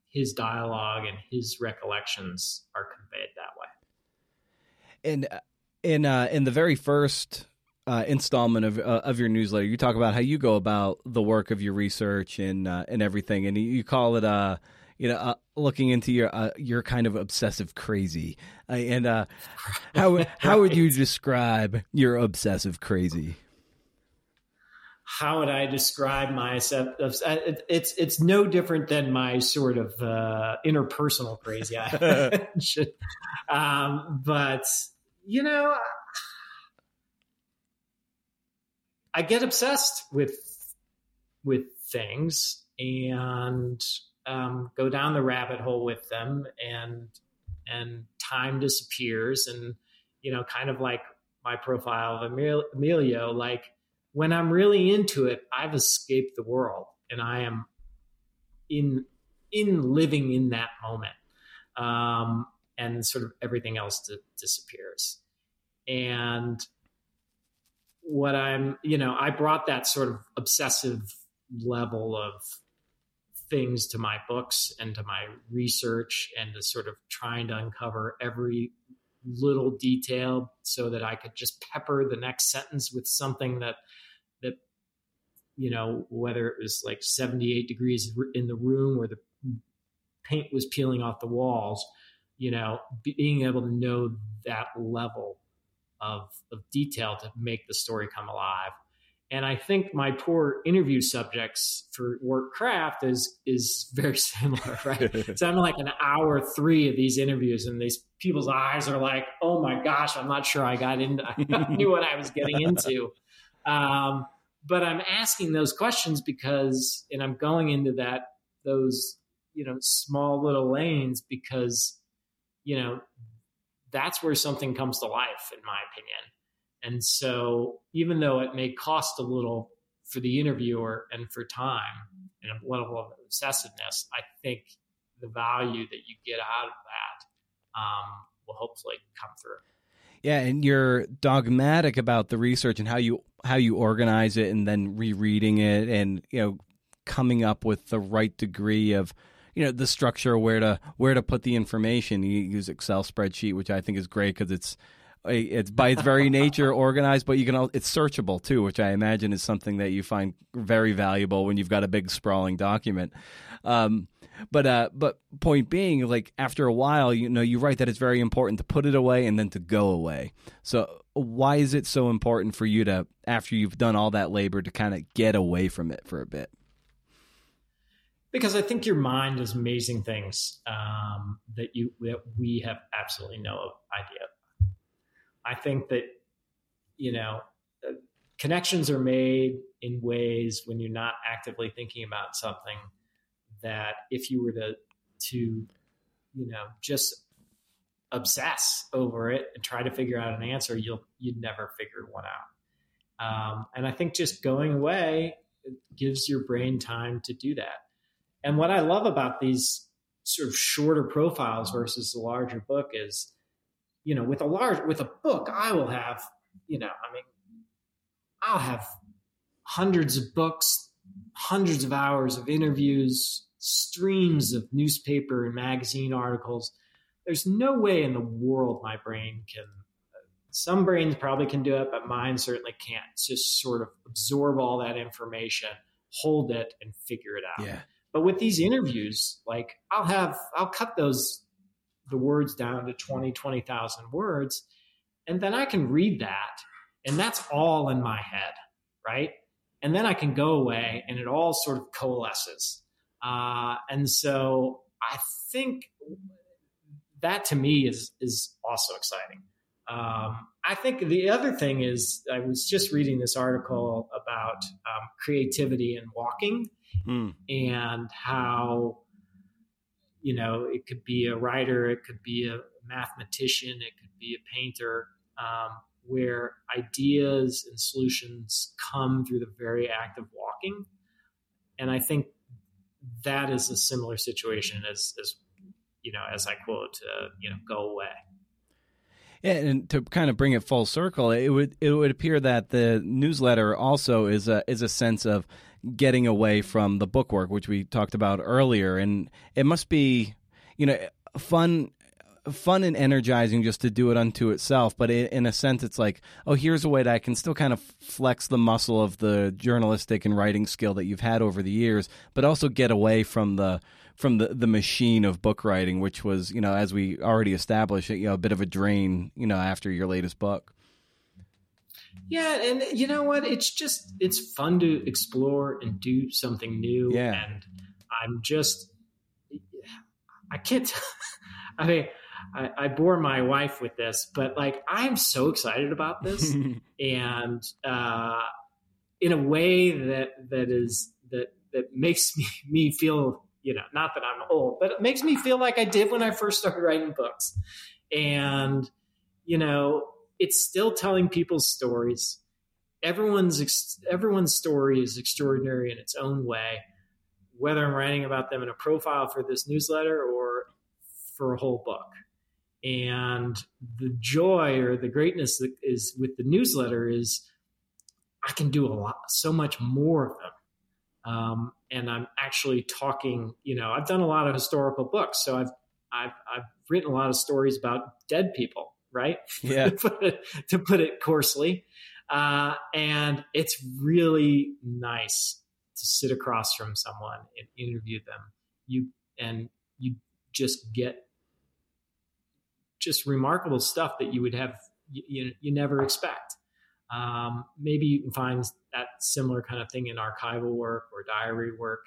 his dialogue and his recollections are conveyed that way and uh, in uh, in the very first uh, installment of uh, of your newsletter, you talk about how you go about the work of your research and uh, and everything, and you call it uh, you know, uh, looking into your uh, your kind of obsessive crazy, and uh, *laughs* how how would you describe your obsessive crazy? How would I describe my it's it's no different than my sort of uh, interpersonal crazy. *laughs* um, but you know, I get obsessed with with things and um, go down the rabbit hole with them and and time disappears and you know kind of like my profile of emilio like when i'm really into it i've escaped the world and i am in in living in that moment. Um, and sort of everything else d- disappears. And what i'm you know i brought that sort of obsessive level of things to my books and to my research and to sort of trying to uncover every little detail so that I could just pepper the next sentence with something that that you know whether it was like 78 degrees in the room or the paint was peeling off the walls you know being able to know that level of of detail to make the story come alive and I think my poor interview subjects for work craft is is very *laughs* similar, right? *laughs* so I'm like an hour three of these interviews, and these people's eyes are like, "Oh my gosh, I'm not sure I got into, *laughs* I knew what I was getting into." Um, but I'm asking those questions because, and I'm going into that those you know small little lanes because you know that's where something comes to life, in my opinion. And so, even though it may cost a little for the interviewer and for time and a level of obsessiveness, I think the value that you get out of that um, will hopefully come through. Yeah, and you're dogmatic about the research and how you how you organize it, and then rereading it, and you know, coming up with the right degree of you know the structure where to where to put the information. You use Excel spreadsheet, which I think is great because it's it's by its very *laughs* nature organized, but you can it's searchable too, which I imagine is something that you find very valuable when you've got a big sprawling document. Um, but uh, but point being, like after a while, you know, you write that it's very important to put it away and then to go away. So why is it so important for you to, after you've done all that labor, to kind of get away from it for a bit? Because I think your mind does amazing things um, that you that we have absolutely no idea I think that, you know, uh, connections are made in ways when you're not actively thinking about something that if you were to, to, you know, just obsess over it and try to figure out an answer, you'll, you'd never figure one out. Um, and I think just going away gives your brain time to do that. And what I love about these sort of shorter profiles versus the larger book is, you know, with a large with a book, I will have, you know, I mean, I'll have hundreds of books, hundreds of hours of interviews, streams of newspaper and magazine articles. There's no way in the world my brain can. Some brains probably can do it, but mine certainly can't. Just sort of absorb all that information, hold it, and figure it out. Yeah. But with these interviews, like I'll have, I'll cut those, the words down to 20, 20,000 words, and then I can read that. And that's all in my head, right? And then I can go away and it all sort of coalesces. Uh, and so I think that to me is, is also exciting. Um, I think the other thing is I was just reading this article about um, creativity and walking Mm. and how you know it could be a writer it could be a mathematician it could be a painter um, where ideas and solutions come through the very act of walking and i think that is a similar situation as as you know as i quote uh, you know go away Yeah, and to kind of bring it full circle, it would it would appear that the newsletter also is a is a sense of getting away from the bookwork, which we talked about earlier, and it must be, you know, fun fun and energizing just to do it unto itself. But in a sense it's like oh here's a way that i can still kind of flex the muscle of the journalistic and writing skill that you've had over the years but also get away from the from the, the machine of book writing which was you know as we already established you know a bit of a drain you know after your latest book yeah and you know what it's just it's fun to explore and do something new Yeah. and i'm just i can't *laughs* i mean I, I bore my wife with this but like i'm so excited about this *laughs* and uh, in a way that that is that that makes me me feel you know not that I'm old, but it makes me feel like I did when I first started writing books, and you know it's still telling people's stories. Everyone's everyone's story is extraordinary in its own way, whether I'm writing about them in a profile for this newsletter or for a whole book. And the joy or the greatness that is with the newsletter is I can do a lot, so much more of them. Um, and I'm actually talking, you know, I've done a lot of historical books. So I've, I've, I've written a lot of stories about dead people, right? *laughs* Yeah. to, put it, to put it coarsely. Uh, and it's really nice to sit across from someone and interview them. You, and you just get just remarkable stuff that you would have you, you, you never expect. Um, maybe you can find that similar kind of thing in archival work or diary work,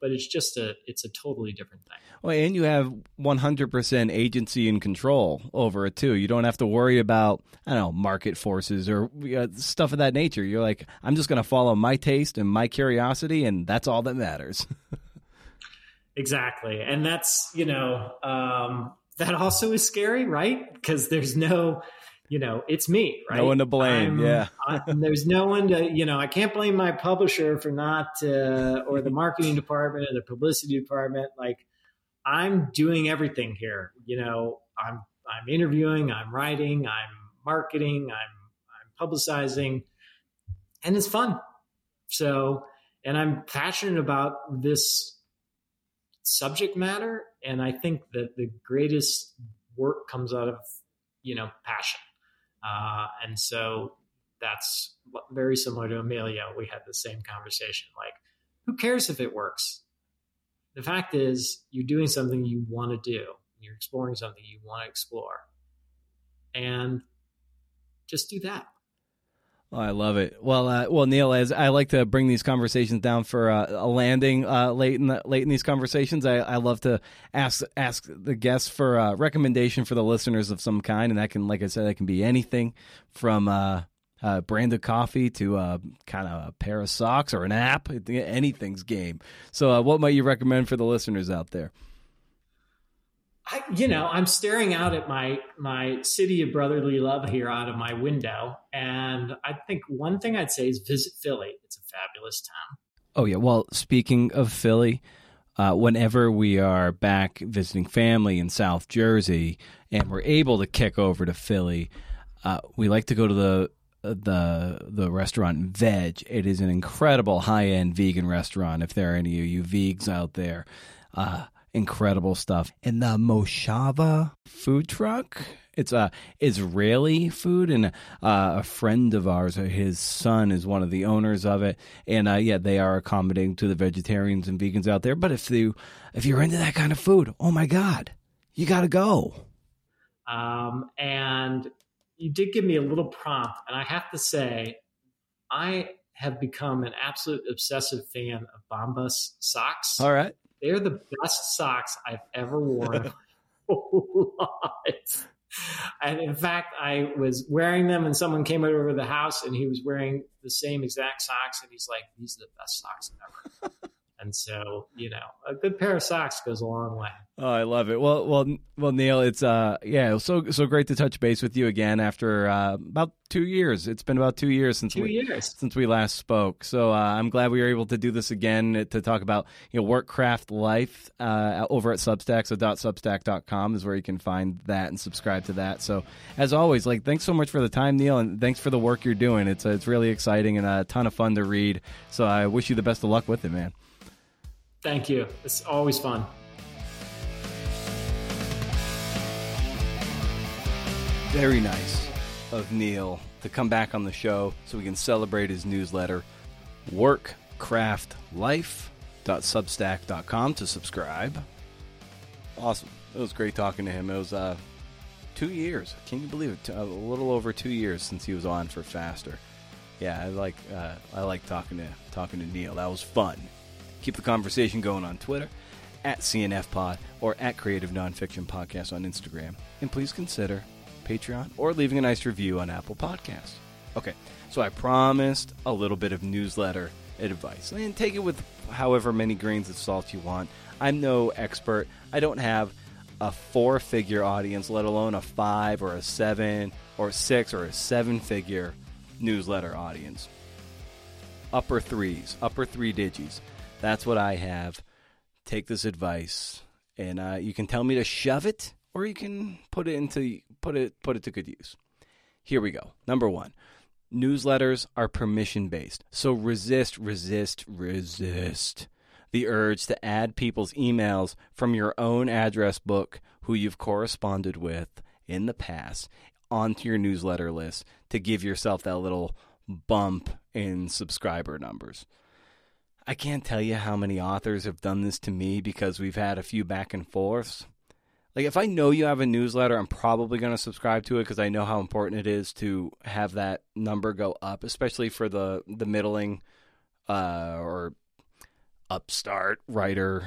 but it's just a it's a totally different thing. Well, and you have 100% agency and control over it too. You don't have to worry about I don't know market forces or uh, stuff of that nature. You're like, I'm just going to follow my taste and my curiosity, and that's all that matters. *laughs* exactly, and that's you know um, that also is scary, right? Because there's no you know, it's me, right? No one to blame. I'm, yeah. I, there's no one to, you know, I can't blame my publisher for not, uh, or the marketing department or the publicity department. Like, I'm doing everything here. You know, I'm I'm interviewing, I'm writing, I'm marketing, I'm I'm publicizing, and it's fun. So, and I'm passionate about this subject matter, and I think that the greatest work comes out of you know passion. Uh, and so that's very similar to Amelia. We had the same conversation. Like, who cares if it works? The fact is, you're doing something you want to do. You're exploring something you want to explore. And just do that. Oh, I love it. Well, uh, well, Neal, as I like to bring these conversations down for uh, a landing uh, late in the, late in these conversations, I, I love to ask ask the guests for a recommendation for the listeners of some kind, and that can, like I said, that can be anything from uh, brand of coffee to uh, kind of a pair of socks or an app. Anything's game. So, uh, what might you recommend for the listeners out there? I, you know, I'm staring out at my my city of brotherly love here out of my window, and I think one thing I'd say is visit Philly. It's a fabulous town. Oh yeah. Well, speaking of Philly, uh, whenever we are back visiting family in South Jersey and we're able to kick over to Philly, uh, we like to go to the the the restaurant Vedge. It is an incredible high end vegan restaurant. If there are any of you vegs out there, uh, incredible stuff. And the Moshava food truck. It's a Israeli food, and uh, a friend of ours, uh, his son, is one of the owners of it. And uh, yeah, they are accommodating to the vegetarians and vegans out there. But if you if you're into that kind of food, oh my god, you got to go. Um, and you did give me a little prompt, and I have to say, I have become an absolute obsessive fan of Bombas socks. All right, they're the best socks I've ever worn. *laughs* And in fact, I was wearing them, and someone came over the house, and he was wearing the same exact socks, and he's like, "These are the best socks ever." And so, you know, a good pair of socks goes a long way. Oh, I love it. Well, well, well, Neal, it's uh, yeah, so so great to touch base with you again after uh, about two years. It's been about two years since two we, years since we last spoke. So uh, I'm glad we were able to do this again to talk about you know work craft life uh, over at Substack. So .substack.com is where you can find that and subscribe to that. So as always, like thanks so much for the time, Neal, and thanks for the work you're doing. It's uh, it's really exciting and a ton of fun to read. So I wish you the best of luck with it, man. Thank you. It's always fun. Very nice of Neal to come back on the show so we can celebrate his newsletter, workcraftlife.substack.com to subscribe. Awesome. It was great talking to him. It was uh, two years. Can you believe it? A little over two years since he was on for Faster. Yeah, I like uh, I like talking to talking to Neal. That was fun. Keep the conversation going on Twitter at CNF Pod or at Creative Nonfiction Podcast on Instagram. And please consider Patreon or leaving a nice review on Apple Podcasts. Okay, so I promised a little bit of newsletter advice. And take it with however many grains of salt you want. I'm no expert. I don't have a four figure audience, let alone a five or a seven or a six or a seven figure newsletter audience. Upper threes, upper three digits. That's what I have. Take this advice, and uh, you can tell me to shove it, or you can put it into put it put it to good use. Here we go. Number one. Newsletters are permission based. So resist, resist, resist the urge to add people's emails from your own address book who you've corresponded with in the past onto your newsletter list to give yourself that little bump in subscriber numbers. I can't tell you how many authors have done this to me because we've had a few back and forths. Like if I know you have a newsletter, I'm probably going to subscribe to it because I know how important it is to have that number go up, especially for the the middling uh, or upstart writer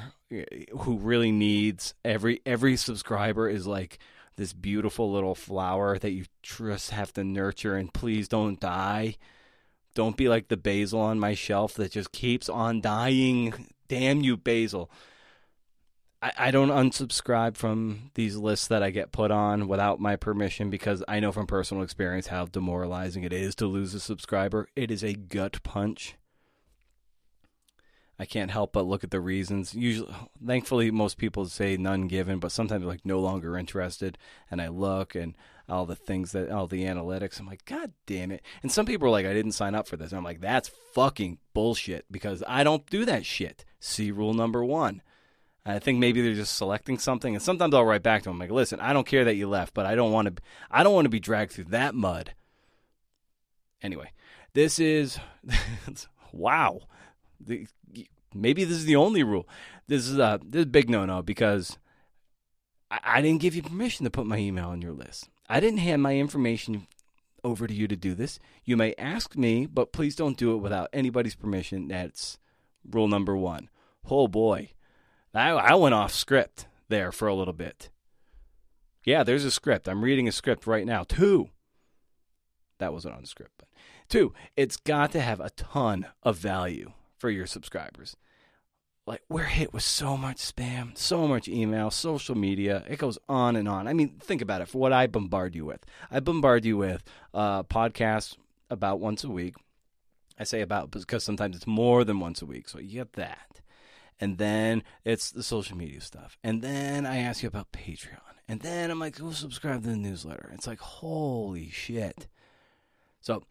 who really needs every every subscriber is like this beautiful little flower that you just have to nurture and please don't die. Don't be like the basil on my shelf that just keeps on dying. Damn you, basil. I, I don't unsubscribe from these lists that I get put on without my permission because I know from personal experience how demoralizing it is to lose a subscriber. It is a gut punch. I can't help but look at the reasons. Usually, thankfully, most people say none given, but sometimes like no longer interested. And I look and all the things that all the analytics. I'm like, God damn it! And some people are like, I didn't sign up for this. And I'm like, that's fucking bullshit because I don't do that shit. See rule number one. I think maybe they're just selecting something, and sometimes I'll write back to them like, "Listen, I don't care that you left, but I don't want to. I don't want to be dragged through that mud." Anyway, this is *laughs* wow. The, maybe this is the only rule. This is a this is a big no no because I, I didn't give you permission to put my email on your list. I didn't hand my information over to you to do this. You may ask me, but please don't do it without anybody's permission. That's rule number one. Oh boy, I, I went off script there for a little bit. Yeah, there's a script. I'm reading a script right now. Two. That wasn't on script, but two. It's got to have a ton of value for your subscribers. Like we're hit with so much spam, so much email, social media. It goes on and on. I mean, think about it. For what I bombard you with, I bombard you with uh, podcasts about once a week. I say about because sometimes it's more than once a week, so you get that. and then it's the social media stuff, and then I ask you about Patreon, and then I'm like, go subscribe to the newsletter. It's like, holy shit. So,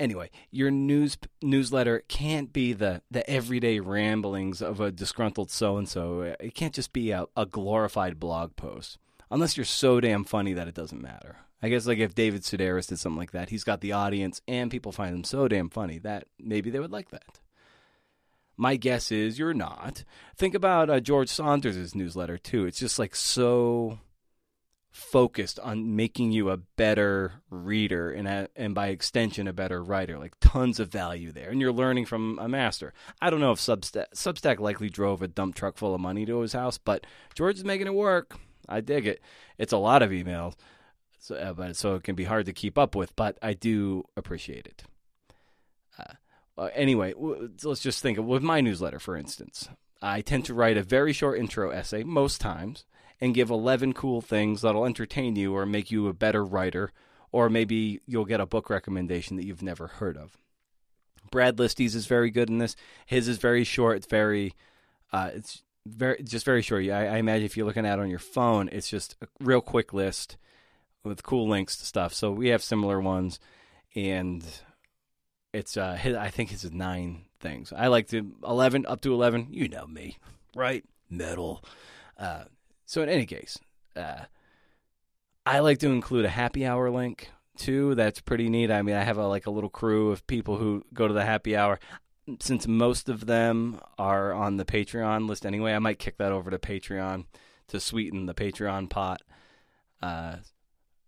anyway, your news newsletter can't be the the everyday ramblings of a disgruntled so and so. It can't just be a, a glorified blog post, unless you're so damn funny that it doesn't matter. I guess like if David Sedaris did something like that, he's got the audience and people find him so damn funny that maybe they would like that. My guess is you're not. Think about uh, George Saunders' newsletter too. It's just like so focused on making you a better reader and a, and by extension a better writer like tons of value there. And you're learning from a master. I don't know if substack, substack likely drove a dump truck full of money to his house but george is making it work. I dig it. It's a lot of emails so, uh, but so it can be hard to keep up with but i do appreciate it. Uh, anyway w- let's just think of with my newsletter for instance i tend to write a very short intro essay most times and give 11 cool things that'll entertain you or make you a better writer, or maybe you'll get a book recommendation that you've never heard of. Brad Listi's is very good in this. His is very short. It's very, uh, it's very just very short. I, I imagine if you're looking at it on your phone, it's just a real quick list with cool links to stuff. So we have similar ones, and it's uh, his, I think his is nine things. I like to eleven up to eleven. You know me, right? Metal. Uh, so in any case, uh, I like to include a happy hour link too. That's pretty neat. I mean, I have a, like a little crew of people who go to the happy hour. Since most of them are on the Patreon list anyway, I might kick that over to Patreon to sweeten the Patreon pot. Uh,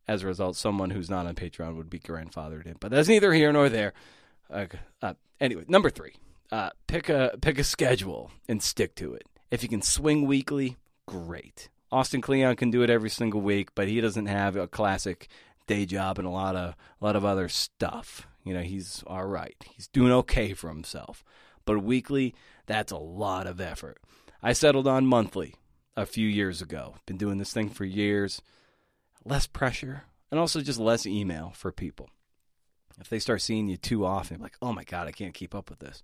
as a result, someone who's not on Patreon would be grandfathered in. But that's neither here nor there. Uh, uh, anyway, number three, uh, pick a pick a schedule and stick to it. If you can swing weekly, great. Austin Kleon can do it every single week, but he doesn't have a classic day job and a lot of a lot of other stuff. You know, he's all right. He's doing okay for himself. But weekly, that's a lot of effort. I settled on monthly a few years ago. Been doing this thing for years. Less pressure and also just less email for people. If they start seeing you too often, like, oh my God, I can't keep up with this.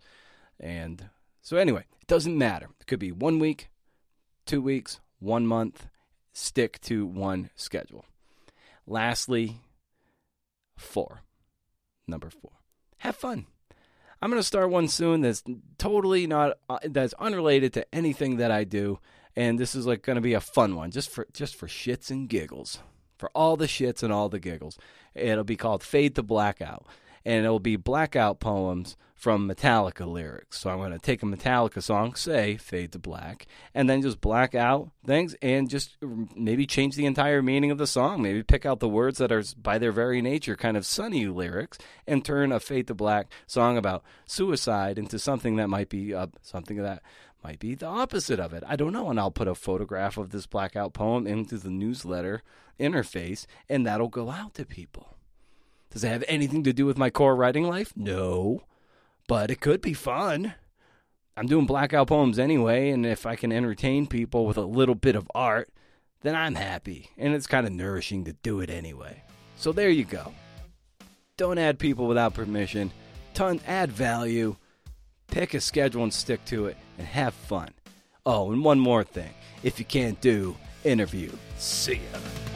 And so, anyway, it doesn't matter. It could be one week, two weeks, one month, stick to one schedule. Lastly, four. Number four, have fun. I'm going to start one soon that's totally not uh, that's unrelated to anything that I do, and this is like going to be a fun one, just for just for shits and giggles, for all the shits and all the giggles. It'll be called Fade to Blackout, and it'll be blackout poems from Metallica lyrics. So I'm going to take a Metallica song, say Fade to Black, and then just black out things and just maybe change the entire meaning of the song. Maybe pick out the words that are, by their very nature, kind of sunny lyrics and turn a Fade to Black song about suicide into something that might be uh, something that might be the opposite of it. I don't know. And I'll put a photograph of this blackout poem into the newsletter interface, and that'll go out to people. Does it have anything to do with my core writing life? No but it could be fun. I'm doing blackout poems anyway, and if I can entertain people with a little bit of art, then I'm happy. And it's kind of nourishing to do it anyway. So there you go. Don't add people without permission. Ton add value. Pick a schedule and stick to it and have fun. Oh, and one more thing. If you can't do, interview. See ya.